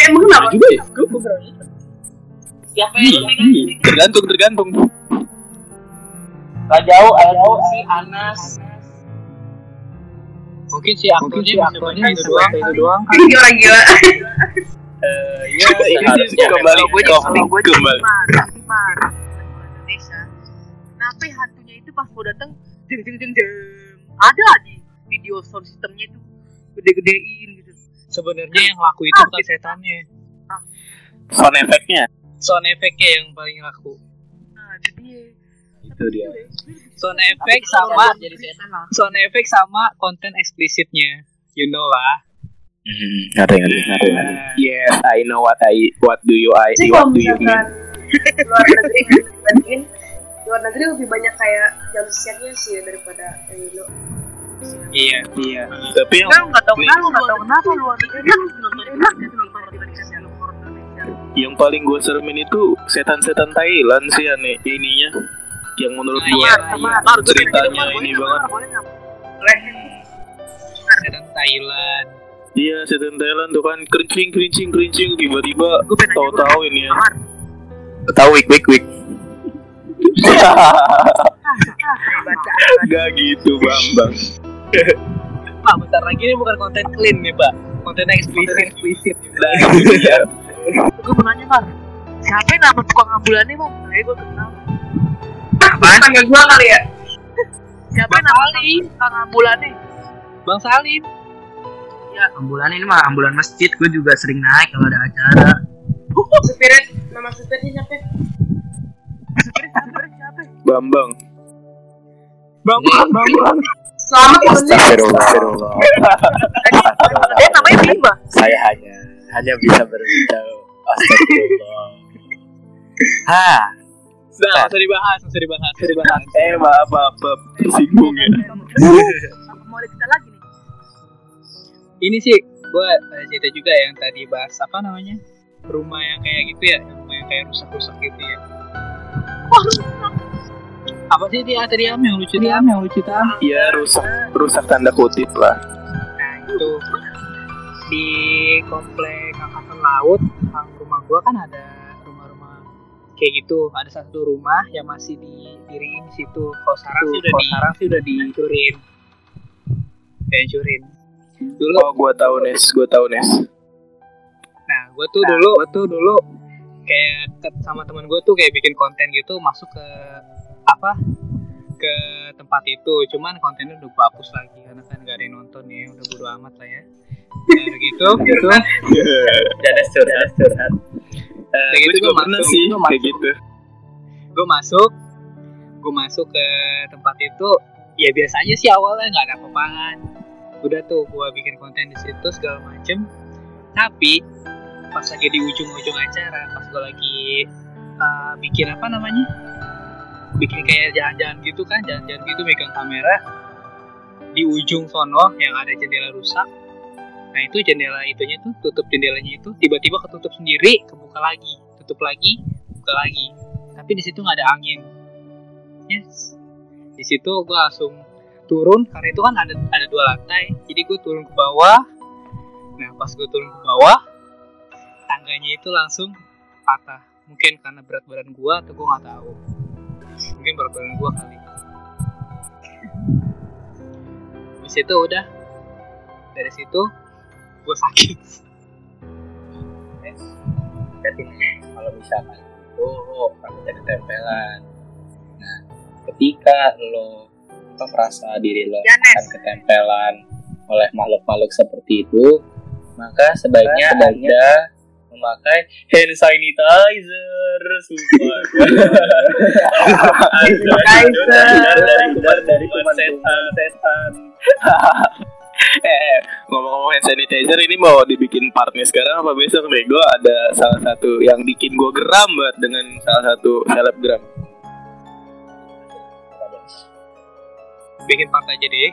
emang kenapa? juga ya? siapa yang megang Tergantung tergantung. gak jauh ayat kursi Anas. Mungkin si aktornya aktornya itu doang, itu doang. Ini orang gila. Eh, ya ini Harusnya sih kembali gue kembali. mar Indonesia. Kenapa hantunya itu pas mau datang jeng jeng jeng jeng. Ada di video sound systemnya itu. Gede-gedein Sebenarnya yang laku itu bukan setannya. Sound efeknya. Sound efeknya yang paling laku. nah itu dia Itu dia. Sound efek sama jadi setan lah sound efek sama konten eksplisitnya. You know lah. Hmm, ngerti ngerti ngerti. ngerti. Yes, I know what I what do you I Sih what do you mean. luar negeri [LAUGHS] dibandingin, luar negeri lebih banyak kayak jam scare-nya sih daripada yang Indo Iya, iya. Tapi yang Kan nggak tahu kenapa, nggak tahu kenapa luar negeri kan nonton enak gitu nonton yang horor Indonesia. yang paling gue seremin itu setan-setan Thailand sih aneh ininya. Yang menurut Nah, gue iya, Mar, ceritanya ini banget. Setan Thailand Iya, setan Thailand tuh kan kerincing kerincing kerincing tiba-tiba tahu-tahu ini ya. Tahu wik wik wik. Gak gitu, Bambang. Pak bentar lagi ini bukan konten clean nih Pak konten eksplisit eksplisit Nah, [LAUGHS] iya. Gue mau nanya, Mar. Siapa yang nama tukang ambulannya, Mar? Kayaknya gue kenal. panggil gua kali ya Siapa yang nama tukang ambulannya? Bang Salim Ambulan ini mah ambulan masjid, gue juga sering naik kalau ada acara. supirnya nama supirnya siapa sebenarnya siapa? Bambang. Bang Bang Bang selamat temennya Astagfirullah. Dia namanya Bima. Saya hanya hanya bisa berbicara. Astagfirullah. Ha, Udah nggak usah dibahas usah dibahas usah dibahas [LAUGHS] Eh, maaf, maaf, maaf. Tersinggung ya. Mau ada kita lagi nih? ini sih gue cerita juga yang tadi bahas apa namanya rumah yang kayak gitu ya rumah yang kayak rusak-rusak gitu ya apa sih dia? Tadi am yang lucu dia am yang lucu am Iya, rusak, rusak tanda kutip lah. nah itu. Di komplek angkatan laut rumah gua kan ada rumah-rumah kayak gitu. Ada satu rumah yang masih didiriin di situ. Kalau sekarang sih udah di sekarang sih udah dihancurin dihancurin dulu Oh, gua tahu Nes, gua tahu Nes. Nah, gue tuh dulu, gue tuh dulu kayak sama temen gue tuh kayak bikin konten gitu masuk ke apa ke tempat itu. Cuman kontennya udah gue hapus lagi karena kan gak ada yang nonton ya, udah bodo amat lah ya. Nah, gitu, [LAUGHS] gitu. Jangan curhat, curhat. Eh, Kayak gue gitu juga gua pernah masuk, sih gua kayak masuk. gitu. Gue masuk, gue masuk ke tempat itu. Ya biasa aja sih awalnya nggak ada apa-apaan. Udah tuh gue bikin konten di situ segala macem. Tapi pas lagi di ujung-ujung acara, pas gue lagi uh, bikin apa namanya? Bikin kayak jalan-jalan gitu kan, jalan-jalan gitu megang kamera di ujung sono yang ada jendela rusak. Nah itu jendela itunya tuh tutup jendelanya itu tiba-tiba ketutup sendiri, kebuka lagi, tutup lagi, buka lagi. Tapi di situ nggak ada angin. Yes. Di situ gue langsung turun karena itu kan ada ada dua lantai. Jadi gue turun ke bawah. Nah pas gue turun ke bawah, tangganya itu langsung patah. Mungkin karena berat badan gue atau gue nggak tahu. Mungkin berat badan gue kali. Di situ udah. Dari situ gue sakit. kalau misalkan oh kamu jadi tempelan nah ketika lo apa merasa diri lo akan ketempelan oleh makhluk-makhluk seperti itu maka sebaiknya anda memakai hand sanitizer sumpah [LAUGHS] Hindar dari dari kuman setan setan [LAUGHS] Eh, ngomong-ngomong hand sanitizer ini mau dibikin partnya sekarang apa besok nih? Gue ada salah satu yang bikin gue geram banget dengan salah satu selebgram. Bikin part aja deh ya.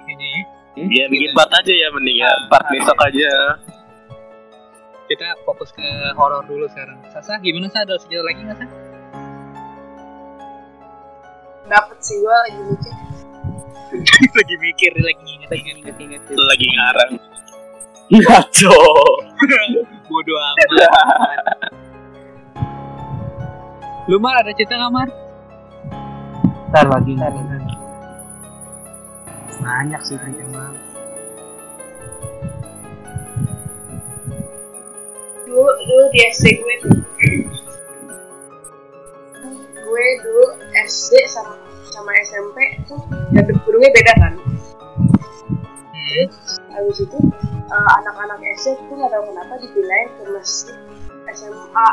Iya, bikin part aja ya mending ya. Part besok aja. Kita fokus ke horor dulu sekarang. Sasa gimana sih ada sejarah lagi nggak sih? dapet sih gua lagi mikir [LAUGHS] lagi mikir, lagi inget, inget, inget. Lagi ngarang. Ngaco. [LAUGHS] Bodoh amat. Lu Mar ada cerita nggak Mar? Ntar lagi. Banyak sih cerita bang. Dulu dulu di SD gue gue dulu SD sama sama SMP tuh dan gedungnya beda kan Hmm. habis itu eh, anak-anak SD tuh nggak tahu kenapa dipindahin ke masjid SMA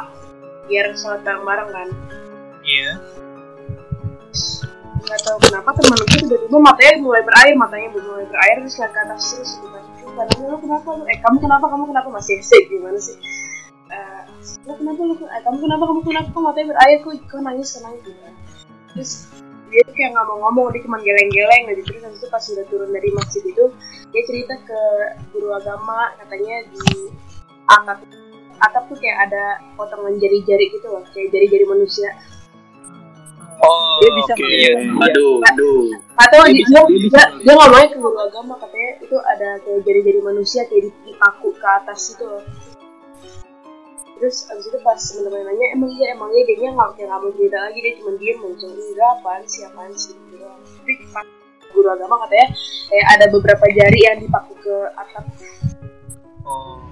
biar sholat bareng-bareng kan Iya. nggak tahu kenapa temen gue tiba-tiba matanya mulai berair matanya mulai berair terus lihat ke atas terus gitu kan "Eh, lu kenapa lu? Eh kamu kenapa? Kamu kenapa masih SD gimana sih? Eh, lu kenapa lu? Eh, kamu kenapa? Kamu kenapa? Kok matanya berair kok kok nangis nangis gitu. Terus dia tuh kayak nggak mau ngomong dia cuma geleng-geleng gitu terus habis itu pas udah turun dari masjid itu dia cerita ke guru agama katanya di atap atap tuh kayak ada potongan jari-jari gitu loh kayak jari-jari manusia Oh, Dia bisa oke. melihat. Aduh, aduh. atau Dia dia, bisa- dia, dia bisa dia, dia ngomongnya ke guru agama katanya itu ada kayak jari-jari manusia kayak dipaku ke atas loh terus abis itu pas temen-temen nanya emang iya emang iya dia nggak kayak nggak mau cerita lagi dia cuma diem langsung enggak apaan sih apaan sih gitu tapi pas guru agama katanya kayak ada beberapa jari yang dipaku ke atap Oh.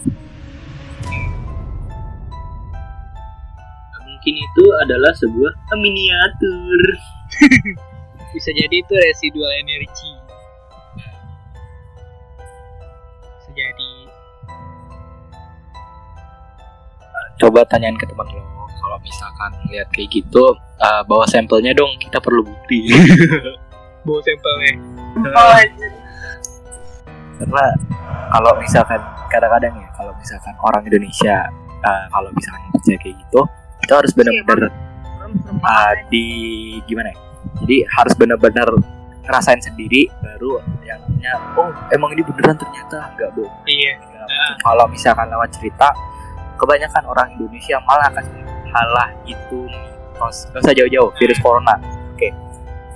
Mungkin itu adalah sebuah miniatur. [LAUGHS] Bisa jadi itu residual energi. Bisa jadi. Coba tanyain ke teman lo kalau misalkan lihat kayak gitu, eh, bawa sampelnya dong. Kita perlu bukti. [LAUGHS] Bawa sampelnya. oh karena kalau misalkan kadang-kadang ya kalau misalkan orang Indonesia eh, kalau misalkan kerja kayak gitu itu harus benar-benar uh, di gimana ya? Jadi harus benar-benar ngerasain sendiri baru yang namanya oh emang ini beneran ternyata. Nggak bohong Iya. Macam. kalau misalkan lewat cerita kebanyakan orang Indonesia malah akan halah itu mitos. Nggak usah jauh-jauh virus corona. Oke.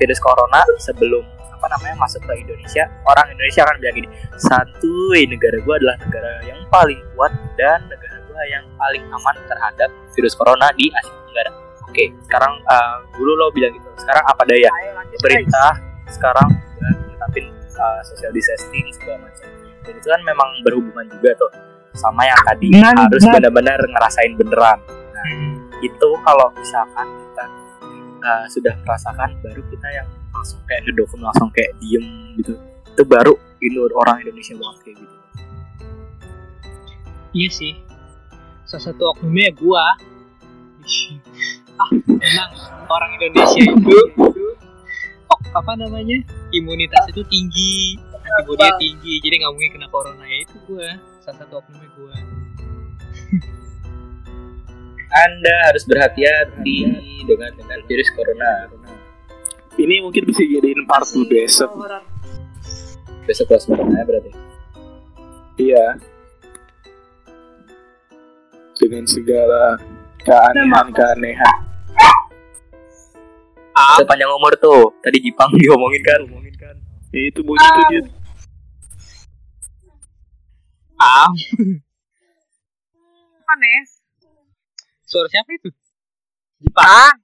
Virus corona sebelum apa namanya masuk ke Indonesia orang Indonesia akan bilang gini santuy negara gua adalah negara yang paling kuat dan negara gua yang paling aman terhadap virus corona di Asia Tenggara. Oke sekarang uh, dulu lo bilang gitu. Sekarang apa daya? Pemerintah sekarang udah netapin uh, social distancing segala macam. Dan itu kan memang berhubungan juga tuh sama yang tadi Benar, harus benar. benar-benar ngerasain beneran. Nah itu kalau misalkan kita uh, sudah merasakan baru kita yang langsung kayak ngedokum langsung kayak diem gitu. Itu baru Indo orang Indonesia banget kayak gitu. Iya sih. Salah satu oknumnya gua. ah, emang orang Indonesia itu [LAUGHS] ok, apa namanya? Imunitas itu tinggi, antibodinya tinggi, jadi nggak mungkin kena corona ya itu gua. Salah satu oknumnya gua. [LAUGHS] Anda harus berhati-hati dengan dengan virus corona. Ini mungkin bisa jadiin part besok. Besok kelas corona berarti. Iya. Dengan segala keanehan-keanehan. Ah, sepanjang umur tuh tadi Jepang [LAUGHS] diomongin kan ngomongin kan Ya, itu bunyi tuh dia. ah, Aneh. suara siapa itu? Ah,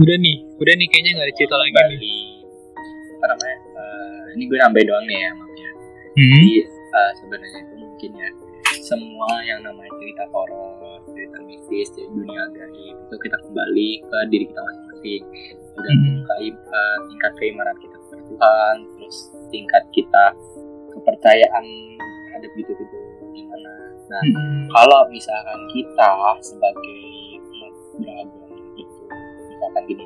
Udah nih, udah nih kayaknya nggak ada cerita lagi nih. Kembali apa namanya? eh, ini gue nambahin doang nih ya, maaf ya. Hmm? Jadi eh, sebenarnya itu mungkin ya semua yang namanya cerita horor, cerita mistis, dari dunia gaib itu kita kembali ke diri kita masing-masing. Tergantung Mhm. kaib- eh, tingkat keimanan kita kepada Tuhan, terus tingkat kita kepercayaan terhadap gitu gitu gimana. Nah, Hmm. kalau misalkan kita sebagai misalkan gini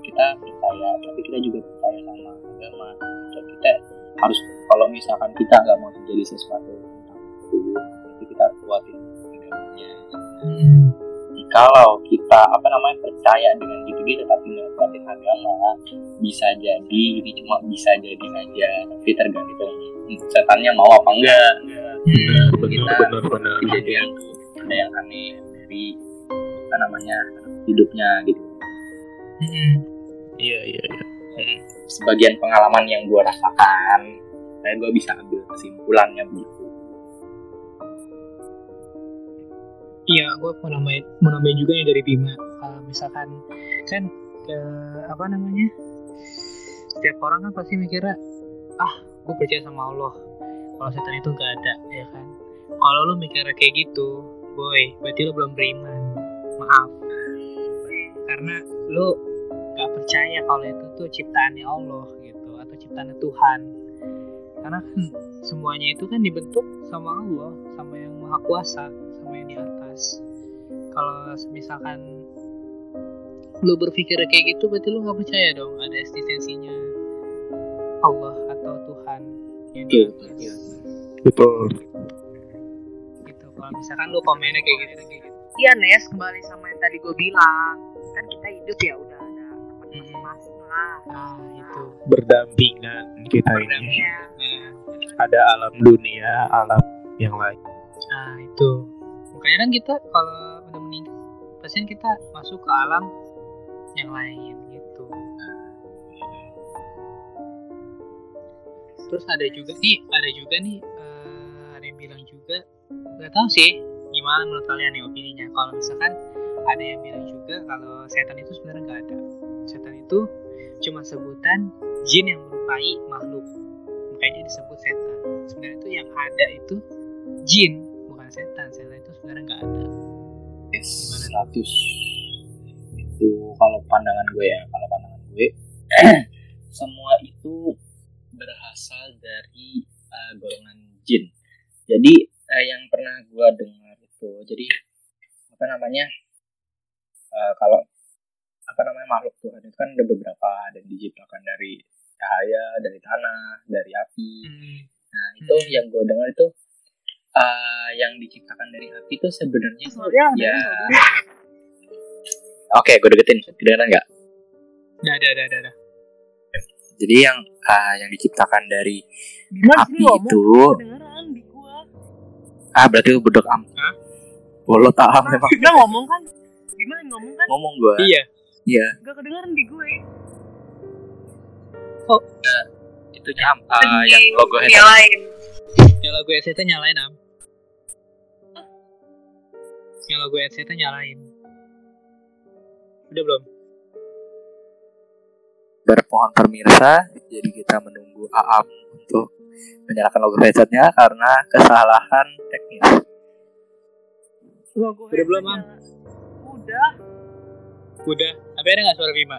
kita percaya tapi kita juga percaya sama agama dan kita harus kalau misalkan kita nggak mau terjadi sesuatu tentang itu berarti kita harus kuatin agamanya Hmm. kalau kita apa namanya percaya dengan gitu-gitu tapi nggak kuatin agama bisa jadi ini cuma bisa jadi aja tapi tergantung setannya mau apa enggak Hmm. kita Bener, bener. kejadian tuh ada yang aneh dari apa namanya hidupnya gitu. Iya, iya, iya. sebagian pengalaman yang gue rasakan saya gue bisa ambil kesimpulannya begitu Iya, gue mau nambahin, mau nambahin juga nih dari Bima. Kalau misalkan kan ke apa namanya? Setiap orang kan pasti mikirnya, ah, gue percaya sama Allah. Kalau setan itu nggak ada, ya kan? Kalau lu mikirnya kayak gitu, boy, berarti lu belum beriman. Maaf, karena lu percaya kalau itu tuh ciptaannya Allah gitu, atau ciptaannya Tuhan. Karena kan semuanya itu kan dibentuk sama Allah, sama yang maha kuasa, sama yang di atas. Kalau misalkan lu berpikir kayak gitu berarti lu nggak percaya dong ada eksistensinya Allah atau Tuhan yang di Betul, atas. betul gitu kalau misalkan lu komennya kayak gitu kayak gitu Iya Nes, kembali sama yang tadi gue bilang Kan kita hidup ya masing-masing lah ah itu. Berdampingan kita ini. Nah, ada alam dunia alam yang lain. Ah itu. Makanya kan kita kalau udah meninggal pasti kan kita masuk ke alam yang lain gitu. Terus ada juga nih ada juga nih eh, ada yang bilang juga nggak tahu sih gimana menurut kalian nih opininya. Kalau misalkan ada yang bilang juga kalau setan itu sebenarnya nggak ada. Setan itu cuma sebutan jin yang menyerupai makhluk. Makanya dia disebut setan. Sebenarnya itu yang ada itu jin bukan setan. Setan itu sebenarnya nggak ada. Yes, Gimana? 100 itu kalau pandangan gue ya kalau pandangan gue [CLEARS THROAT] semua itu berasal dari uh, golongan jin. Jadi uh, yang pernah gue dengar itu jadi apa namanya uh, kalau apa namanya makhluk Tuhan itu kan ada beberapa dan diciptakan dari cahaya dari tanah dari api Hmm, nah itu Hmm. yang gue dengar itu uh, yang diciptakan dari api itu sebenarnya ya dulu. Oke, gue deketin. Kedengeran nggak? ada ada ada ada, ada. Jadi yang ah, yang diciptakan dari Dimas api ini ngomong itu, di gua ah berarti lu bedok am. Hah? Bolot ah memang Dia ngomong kan yang ngomong kan ngomong gue. iya Iya, Gak kedengeran di gue itu am. Ah, yang logo headset. Nyalain yang lagu SCT nyalain am yang lagu SCT nyalain udah belum Berpohon pemirsa, jadi kita menunggu Aam untuk menyalakan logo headsetnya karena kesalahan teknis. Logo Udah belum, nyala. Udah udah tapi ada nggak suara Bima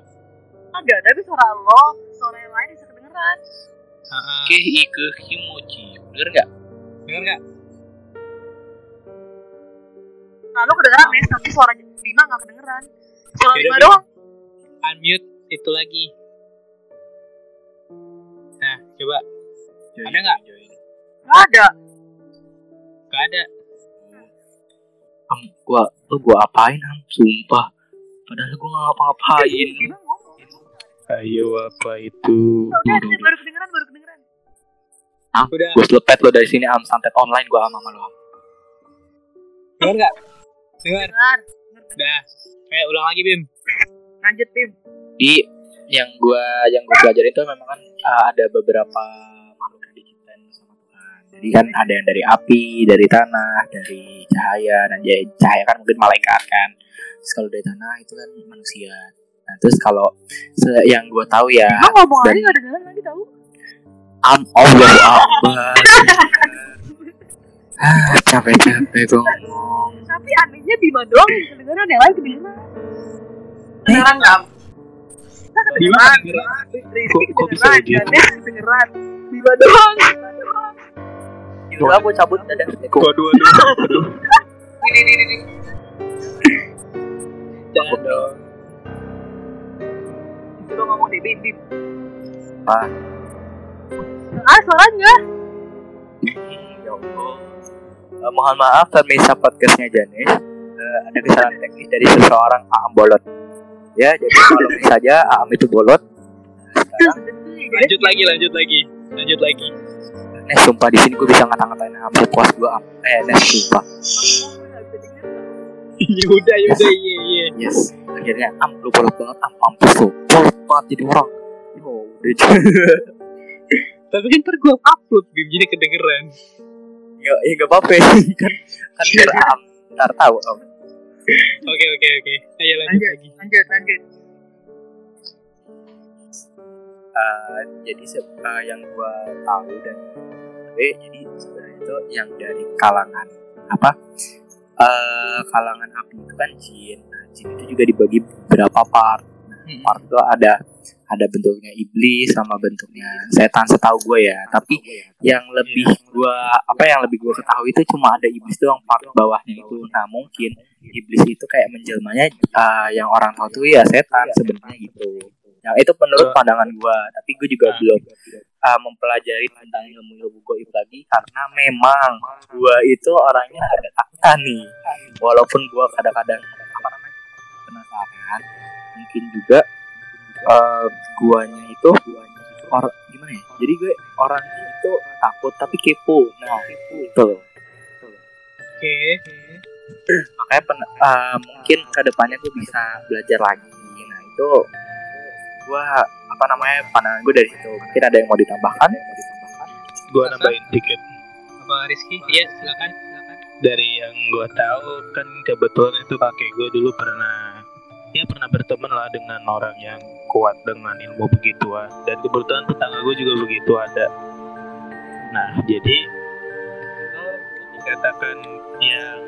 Ada tapi suara lo Suara yang lain bisa kedengeran. Oke, ike kimochi. Bener nggak? denger nggak Nah lo kedengeran Nes Tapi suara Bima gak kedengeran Suara Bima Bim. doang unmute itu lagi nah coba Ada nggak? Gak ada nggak ada Am, gua, lu gua apain am? Sumpah. Padahal gua nggak ngapa-ngapain. Ayo apa itu? Udah udah, baru kedengeran baru kedengeran. Udah. Gue selepet lo dari sini am. Santet online gua ama sama lo am. denger. Nggak denger. Dengar udah. Kayak ulang lagi Bim. Lanjut Bim. Di yang gua yang gua pelajarin itu memang kan uh, ada beberapa Jadi kan ada yang dari api, dari tanah, dari cahaya dan ya, cahaya kan mungkin malaikat kan. Terus kalau dari tanah itu kan manusia. Nah, terus kalau se- yang gua tahu ya Bima ngomong aja gak kedengeran lagi tau am Akbar. ah, capek-capek gua ngomong. Tapi anehnya Bima doang yang kedengeran Yang lain kedengeran Kedengeran gak? Bima kedengeran Kok- bisa gitu? Kedengeran Bima doang Bima doang Gua cabut dadah. waduh waduh waduh Ini ini ini jangan dong. Coba ngomong deh Bim Bim. Ah. Ah suaranya Ya Allah. Eh, mohon maaf pemirsa podcastnya Janis. Eh, ada kesalahan teknis dari seseorang Aam Bolot. Ya jadi kalau saja Aam itu bolot. Nah, sekarang lanjut lagi lanjut lagi. Lanjut lagi Nes sumpah di sini gue bisa ngata-ngatain Aam sepuas gue Aam eh Nes sumpah. [LAUGHS] Ya udah ya udah iya iya. Yes. Akhirnya Am lu bolot banget Am mampus lu bolot banget jadi orang. Oh udah [LAUGHS] tapi kan ntar gua upload Bim jadi kedengeran. Ya ya gak apa-apa. [LAUGHS] Kan kan biar Aam ntar tahu Am. Oke oke oke. Ayo lanjut Lanjut. lagi. Lanjut lanjut. Eh, jadi eh, yang gua tahu dan gue jadi sebenarnya itu yang dari kalangan apa? Eh kalangan api itu kan jin. Nah jin itu juga dibagi beberapa part. Nah, Hmm. part itu ada ada bentuknya iblis sama bentuknya setan setahu gue ya. Tapi yang lebih gue apa yang lebih gue ketahui itu cuma ada iblis doang part bawahnya itu. Nah mungkin iblis itu kayak menjelmanya uh, yang orang tahu tuh ya setan sebenarnya gitu yang itu menurut pandangan gue tapi gue juga belum uh, mempelajari tentang ilmu-ilmu goib lagi. Karena memang gue itu orangnya ada takutan nih. Walaupun gue kadang-kadang apa namanya penasaran mungkin juga uh, guanya itu orang gimana ya? Jadi gue orangnya itu takut tapi kepo. Nah itu Oke. makanya pen, uh, mungkin ke depannya gue bisa belajar lagi. Nah itu gue apa namanya pandangan gue dari situ mungkin ada yang mau ditambahkan gue nambahin dikit Apa Rizky? Iya, silakan. Silakan. dari yang gue tahu kan kebetulan itu kakek gue dulu pernah ya pernah berteman lah dengan orang yang kuat dengan ilmu begituan dan kebetulan tetangga gue juga begitu ada nah jadi kalau dikatakan yang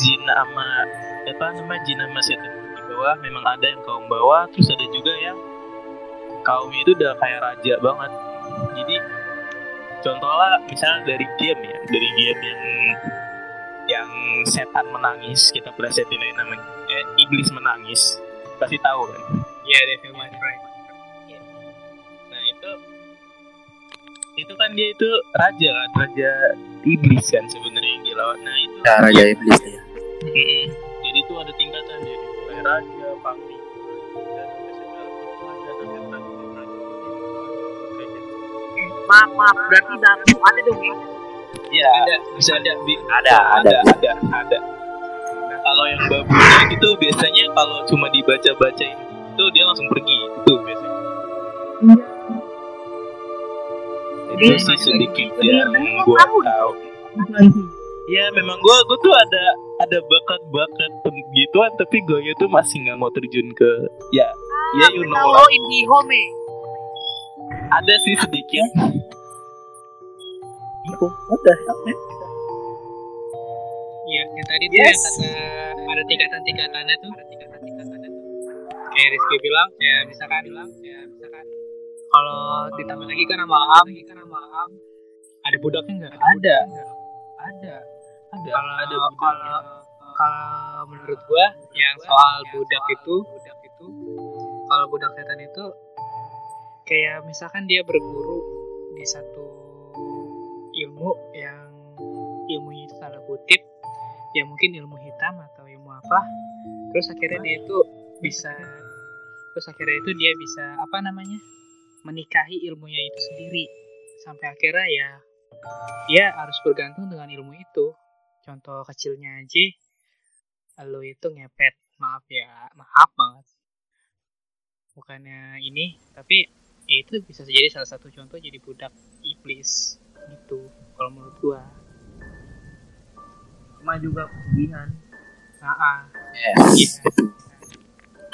jin sama apa namanya jin sama setan di bawah memang ada yang kaum bawah terus ada juga yang kaumnya itu udah kayak raja banget. Jadi contohnya misalnya dari game ya dari game yang yang setan menangis kita plesetin aja namanya. Eh, iblis menangis. Pasti tahu kan? Iya, Devil May Cry. nah itu itu kan dia itu raja kan? Raja iblis kan sebenarnya yang dilawan. Nah itu ya raja iblis ya jadi itu ada tingkatan dari mulai raja panglima Maaf, maaf. Berarti bambu ada dong ya? Iya, ada, bisa ada, Ada, ada, ada, ada. Nah, kalau yang babunya itu biasanya kalau cuma dibaca-bacain itu dia langsung pergi, itu biasanya. Itu sih sedikit yang gua tahu. Ya memang gua gua tuh ada ada bakat-bakat gituan tapi gue tuh masih nggak mau terjun ke ya ya you know lah. Oh, IndiHome. Ada sih sedikit itu udah Iya, yang tadi tuh yang kata ada tingkatan-tingkatannya tuh. Ada tingkatan-tingkatannya tuh. Kayak Rizky bilang, ya misalkan bilang, ya misalkan kalau ditambah lagi kan sama Am, kan sama Am, ada budaknya nggak? Ada. Ada. Ada. Kalau ada kalau kalau menurut gua yang soal budak itu, budak itu, kalau budak setan itu kayak misalkan dia berguru di satu ilmu yang ilmunya itu tanda kutip ya mungkin ilmu hitam atau ilmu apa terus akhirnya dia itu bisa terus akhirnya itu dia bisa apa namanya menikahi ilmunya itu sendiri. Sampai akhirnya ya dia harus bergantung dengan ilmu itu. Contoh kecilnya aja lo itu ngepet. Maaf ya maaf banget. Bukannya ini tapi ya itu bisa jadi salah satu contoh jadi budak iblis gitu kalau menurut gua. Cuma juga pesugihan. Nah, ah. yes.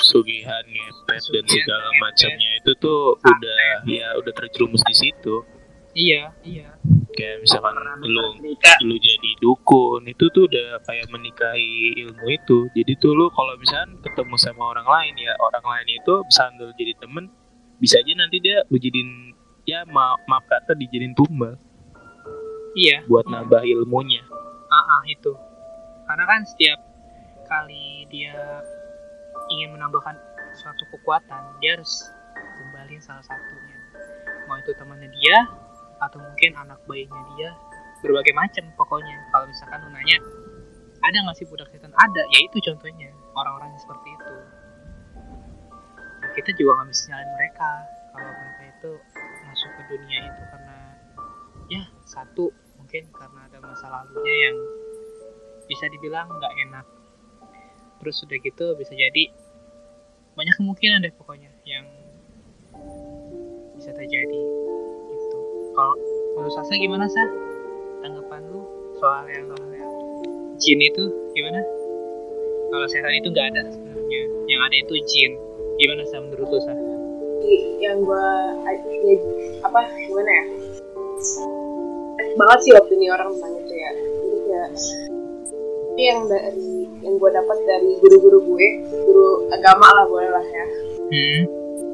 Sugihan ngepet dan segala macamnya itu tuh udah ya udah terjerumus di situ. Iya iya. Kayak misalkan lu lu jadi dukun itu tuh udah kayak menikahi ilmu itu. Jadi tuh lu kalau misalkan ketemu sama orang lain ya orang lain itu misalkan lu jadi temen bisa aja nanti dia lu jadiin ya ma maaf kata dijadiin tumbal. Iya. Buat nambah ilmunya. Ah, ah itu. Karena kan setiap kali dia ingin menambahkan suatu kekuatan dia harus kembali salah satunya. Mau itu temannya dia atau mungkin anak bayinya dia berbagai macam pokoknya. Kalau misalkan lu nanya ada nggak sih budak setan? Ada ya itu contohnya. Orang-orang seperti itu kita juga nggak bisa nyalain mereka. Kalau mereka itu masuk ke dunia itu karena ya satu mungkin karena ada masa lalunya yang bisa dibilang nggak enak. Terus sudah gitu bisa jadi banyak kemungkinan deh pokoknya yang bisa terjadi gitu. Kalau menurut Sasa gimana sah tanggapan lu soal yang jin itu gimana? Kalau setan itu nggak ada sebenarnya. Yang ada itu jin gimana sah menurut lu sah yang gue ya, apa gimana ya? Banget sih opini orang tentang itu ya jadi ya ini yang dari yang gue dapat dari guru-guru gue guru agama lah boleh lah ya. Hmm.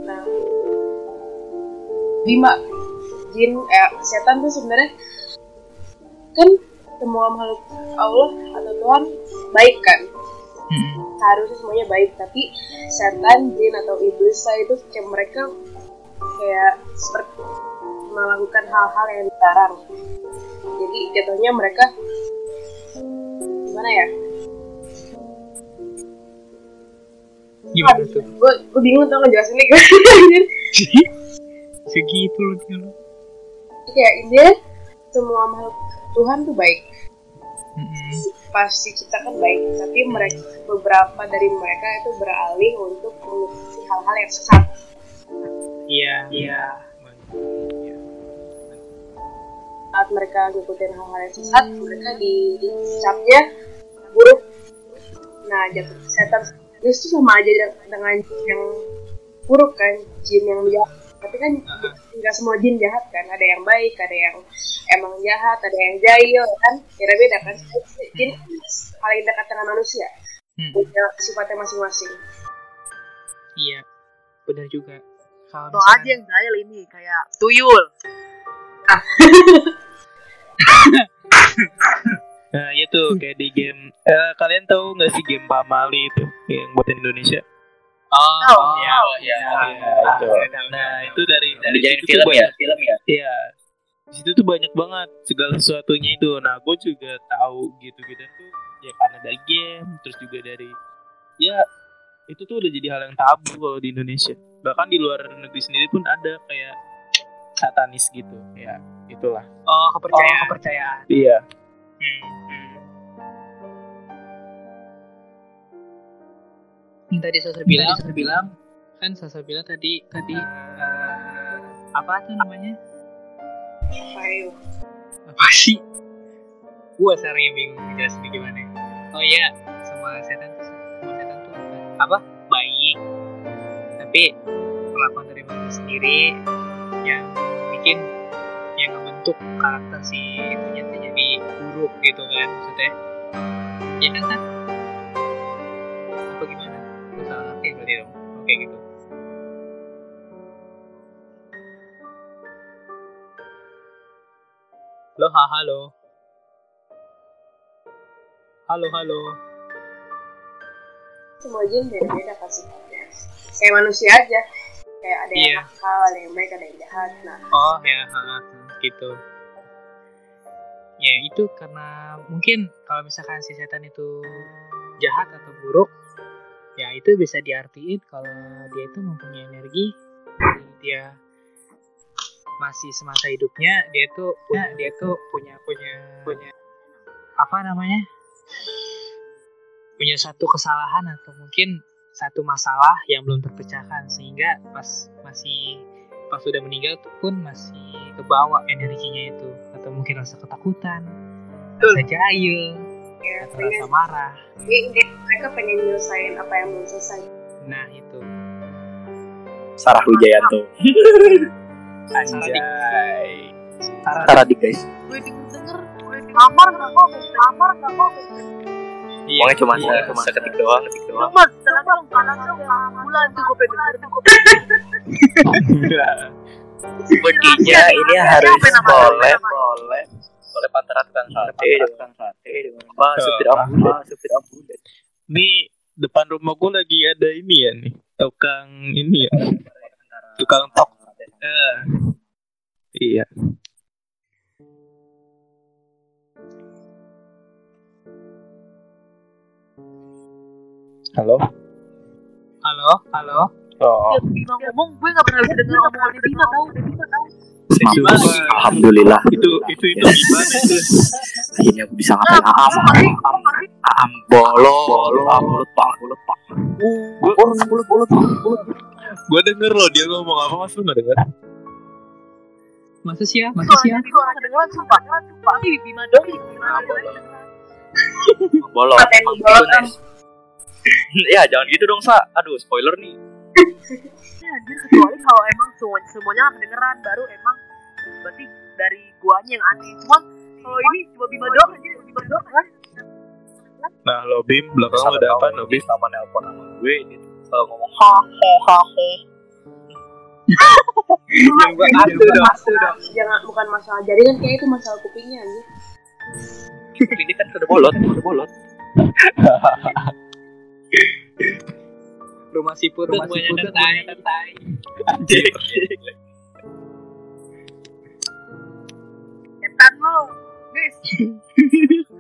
nah Bima jin eh, setan tuh sebenarnya kan semua makhluk Allah atau Tuhan baik kan? Hmm. Harusnya semuanya baik tapi setan jin atau iblis saya itu kayak mereka kayak seperti melakukan hal-hal yang dilarang. Jadi jatuhnya mereka gimana ya? Gimana tuh? gue gue bingung tuh ngejelasinnya gimana. [LAUGHS] Segitu loh dia kayak intinya semua makhluk Tuhan tuh baik Mm-mm. pasti kita kan baik tapi mereka beberapa dari mereka itu beralih untuk mengikuti hal-hal yang sesat Iya, iya. saat mereka ngikutin hal-hal yang sesat mereka dicapnya buruk nah jatuh setan itu sama aja dengan- dengan yang buruk kan jin yang jahat tapi kan nggak semua jin jahat kan ada yang baik ada yang emang jahat ada yang jahil kan beda beda kan jin paling dekat dengan manusia Hmm. punya sifatnya masing-masing Iya, benar juga. Kalau Lo aja yang jahil ini kayak tuyul. [LAUGHS] Nah itu kayak di game eh, Kalian tahu nggak sih game Pamali itu Yang buatan Indonesia Oh, Tahu, iya, tahu. iya. Iya, itu. Nah itu dari Dari situ film ya, film ya. Iya di situ tuh banyak banget segala sesuatunya itu. Nah gue juga tahu gitu-gitu tuh ya karena dari game terus juga dari ya itu tuh udah jadi hal yang tabu kalau di Indonesia. Bahkan di luar negeri sendiri pun ada kayak satanis gitu ya itulah. Oh, kepercayaan. kepercayaan. Iya. Hmm, Yang tadi Sasa bilang, Sasa bilang kan Sasa bilang tadi tadi eh, apa tuh namanya? Ayo. Apa sih? Gua sekarang yang bingung jelasin gimana. Oh iya, semua setan tuh semua setan tuh apa? Baik. Tapi perlakuan dari manusia sendiri yang bikin yang ngebentuk karakter si tuh jadi buruk gitu kan maksudnya. Ya kan kan? Berarti dong. Oke gitu. Halo, ha, halo. Halo, halo. semua jin beda-beda sifatnya kayak manusia aja kayak ada yang Iya. nakal ada yang baik ada yang jahat nah Oh ya, ha, ha, gitu. Ya itu karena mungkin kalau misalkan si setan itu jahat atau buruk, ya itu bisa diartiin kalau dia itu mempunyai energi, dia masih semasa hidupnya dia tuh punya dia tuh punya punya punya apa namanya? Punya satu kesalahan atau mungkin satu masalah yang belum terpecahkan. Sehingga pas masih pas sudah meninggal tuh pun masih kebawa energinya itu. Atau mungkin rasa ketakutan rasa jahil ya atau rasa pengen marah ya, intinya mereka pengen nyelesain apa yang belum selesai nah itu Sarah Wijayanto. Anjay. Sarah di guys. Gue denger, gue kamar nggak kok, kamar nggak kok. Iya, Pokoknya cuma iya. cuma seketik doang, ketik doang. Cuma, jangan dong, panas dong, bulan tuh gue pengen denger tuh gue Sepertinya ini harus collab, antara tukang sate dengan tukang sate dengan apa supir ambulan, supir ambulan. Nih depan rumah gue lagi ada ini ya nih tukang ini ya. Tukang tok. Eh, iya. Halo. halo halo. Oh, Ya, Bima ngomong, gue gak pernah bisa denger omongannya Bima tau, Bima tau. Mampus. Alhamdulillah. itu itu itu gimana itu? Akhirnya aku bisa ngatain Aam. Aam, Aam bolong, bolong, Aam mulut pak, mulut pak. Gue denger loh dia ngomong apa mas lu nggak denger? masa sih ya masa sih ya kedengeran, sumpah. Sumpah, ini Bima dong, Bima yang bolong? Ya jangan gitu dong sa. Aduh spoiler nih. Ya, anjir, kecuali kalau emang semua, semuanya kedengeran, baru emang berarti dari guanya yang aneh. Cuma kalau ini cuma Bima doang, anjir, Bima doang kan. Nah lo Bim belakang lu ada apa lo Bim? Sama nelpon sama gue tuh, uh, ngomong ha ha ha ha. Buat bukan aku dong. masalah, jangan bukan masalah jaringan kayak itu masalah kupingnya aja. Ini kan sudah bolot, sudah bolot. [LAUGHS] Rumah si putut Rumah si banyak putut tai. banyak Anjir. Etan lo, guys. [LAUGHS]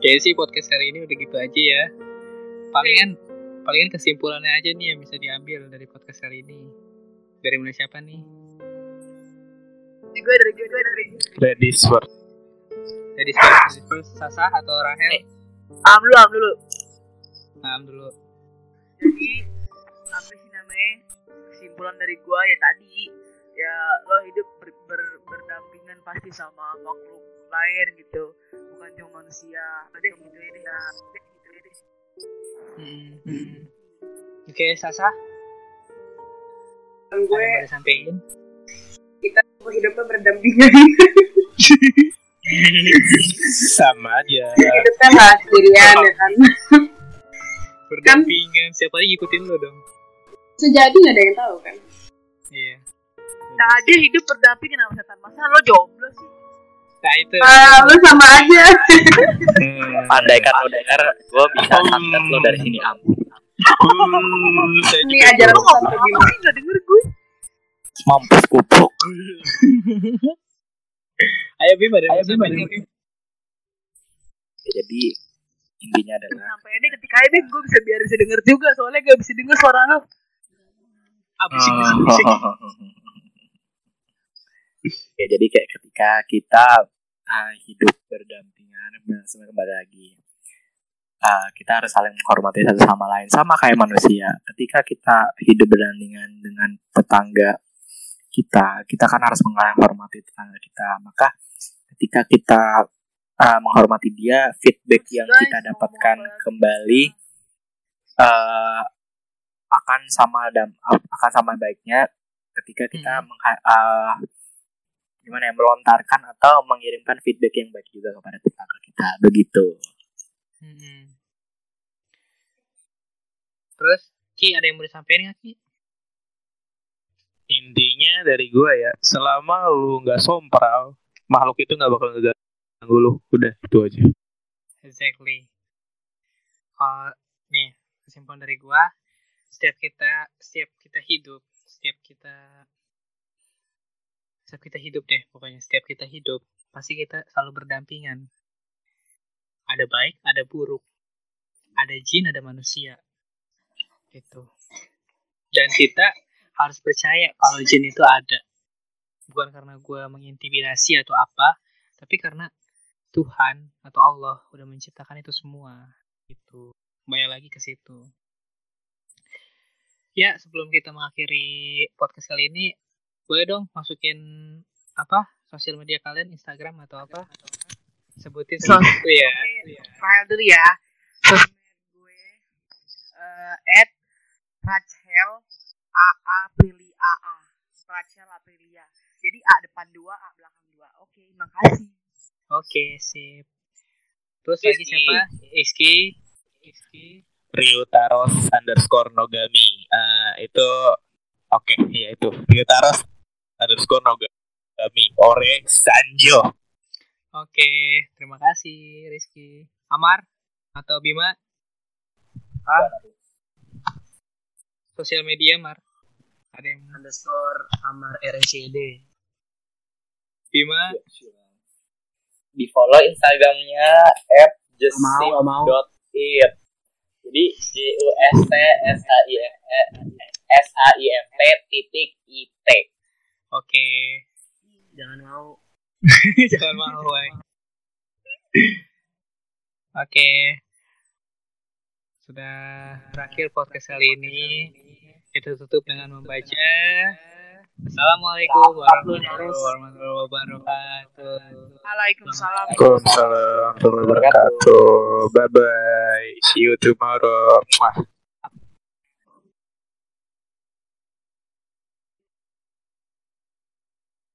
Kayaknya sih podcast hari ini udah gitu aja ya. Palingan palingan kesimpulannya aja nih yang bisa diambil dari podcast hari ini. Dari mulai siapa nih? Dari gue, dari gue, dari gue. Ladies first. Dari first Sasa atau Rahel? Am dulu, am dulu. Nah, dulu. Jadi apa sih namanya? Kesimpulan dari gua ya tadi ya lo hidup ber, ber- berdampingan pasti sama makhluk lain gitu bukan cuma manusia ada gitu ya deh ya gitu ya deh Hmm. Oke, Sasa, Dan gue disampaikan? kita hidupnya berdampingan. [LAUGHS] [LAUGHS] Sama aja. hidupnya nggak sendirian ya kan. Berdampingan, siapa lagi ngikutin lo dong? Sejadi nggak ada yang tahu kan. Iya. kita aja hidup berdampingan sama setan masa lo jomblo sih Nah itu. Ah, lu sama aja. Hmm. [LAUGHS] Andai kan lo dengar, gue bisa santet lo dari sini am. Hmm, saya Ini juga ajaran lo ngomong sih nggak denger gue Mampus kupluk. [LAUGHS] Ayo Bim ada yang Ayo, mau Bim, ada disampaikan, yang- Bim? Ya, jadi intinya adalah sampai ini ketika ini gue bisa biar bisa denger juga soalnya gak bisa denger suara lo. Apa sih? ya jadi kayak ketika kita ah, hidup berdampingan sama kembali lagi. Ah, kita harus saling menghormati satu sama lain sama kayak manusia. Ketika kita hidup berdampingan dengan tetangga kita. Kita kan harus menghormati tetangga kita. Maka ketika kita ah, menghormati dia feedback yang kita dapatkan kembali eh, akan sama dan akan sama baiknya ketika kita mengha- eh, gimana ya melontarkan atau mengirimkan feedback yang baik juga kepada tetangga kita. Begitu. Hmm. Terus Ki ada yang mau disampaikan nggak Ki? Intinya dari gua ya selama lu nggak sompral makhluk itu nggak bakal ngeganggu lu udah itu aja Exactly. Kalau nih kesimpulan dari gua, setiap kita setiap kita hidup, setiap kita setiap kita hidup deh, pokoknya setiap kita hidup pasti kita selalu berdampingan. Ada baik, ada buruk. Ada jin, ada manusia. Gitu. Dan kita harus percaya kalau jin itu ada. Bukan karena gua mengintimidasi atau apa, tapi karena Tuhan atau Allah udah menciptakan itu semua gitu. Kembali lagi ke situ. Ya sebelum kita mengakhiri podcast kali ini boleh dong masukin apa sosial media kalian Instagram atau apa? Sebutin Sos- satu ya. file dulu ya. [LAUGHS] Sosmed gue eh at Rachel A A Prilly A A. Rachel Aprilia jadi A depan dua A belakang dua. Oke makasih. Oke sip. Terus lagi Rizky. siapa? Iski Iski Ryutaros underscore Nogami. Ah, itu oke ya itu. Ryutaros underscore Nogami. Ore Sanjo. Oke terima kasih Rizky. Amar atau Bima sosial media Mar? Ada yang underscore Amar RCD Bima? Di follow instagramnya at mau mau it jadi j u s t s h i f e s h i f t titik i t. Oke. Jangan mau. [LAUGHS] Jangan mau oke. Sudah berakhir podcast kali ini kita tutup dengan membaca Assalamualaikum warahmatullahi wabarakatuh. Waalaikumsalam Waalaikumsalam warahmatullahi wabarakatuh bye bye see you tomorrow.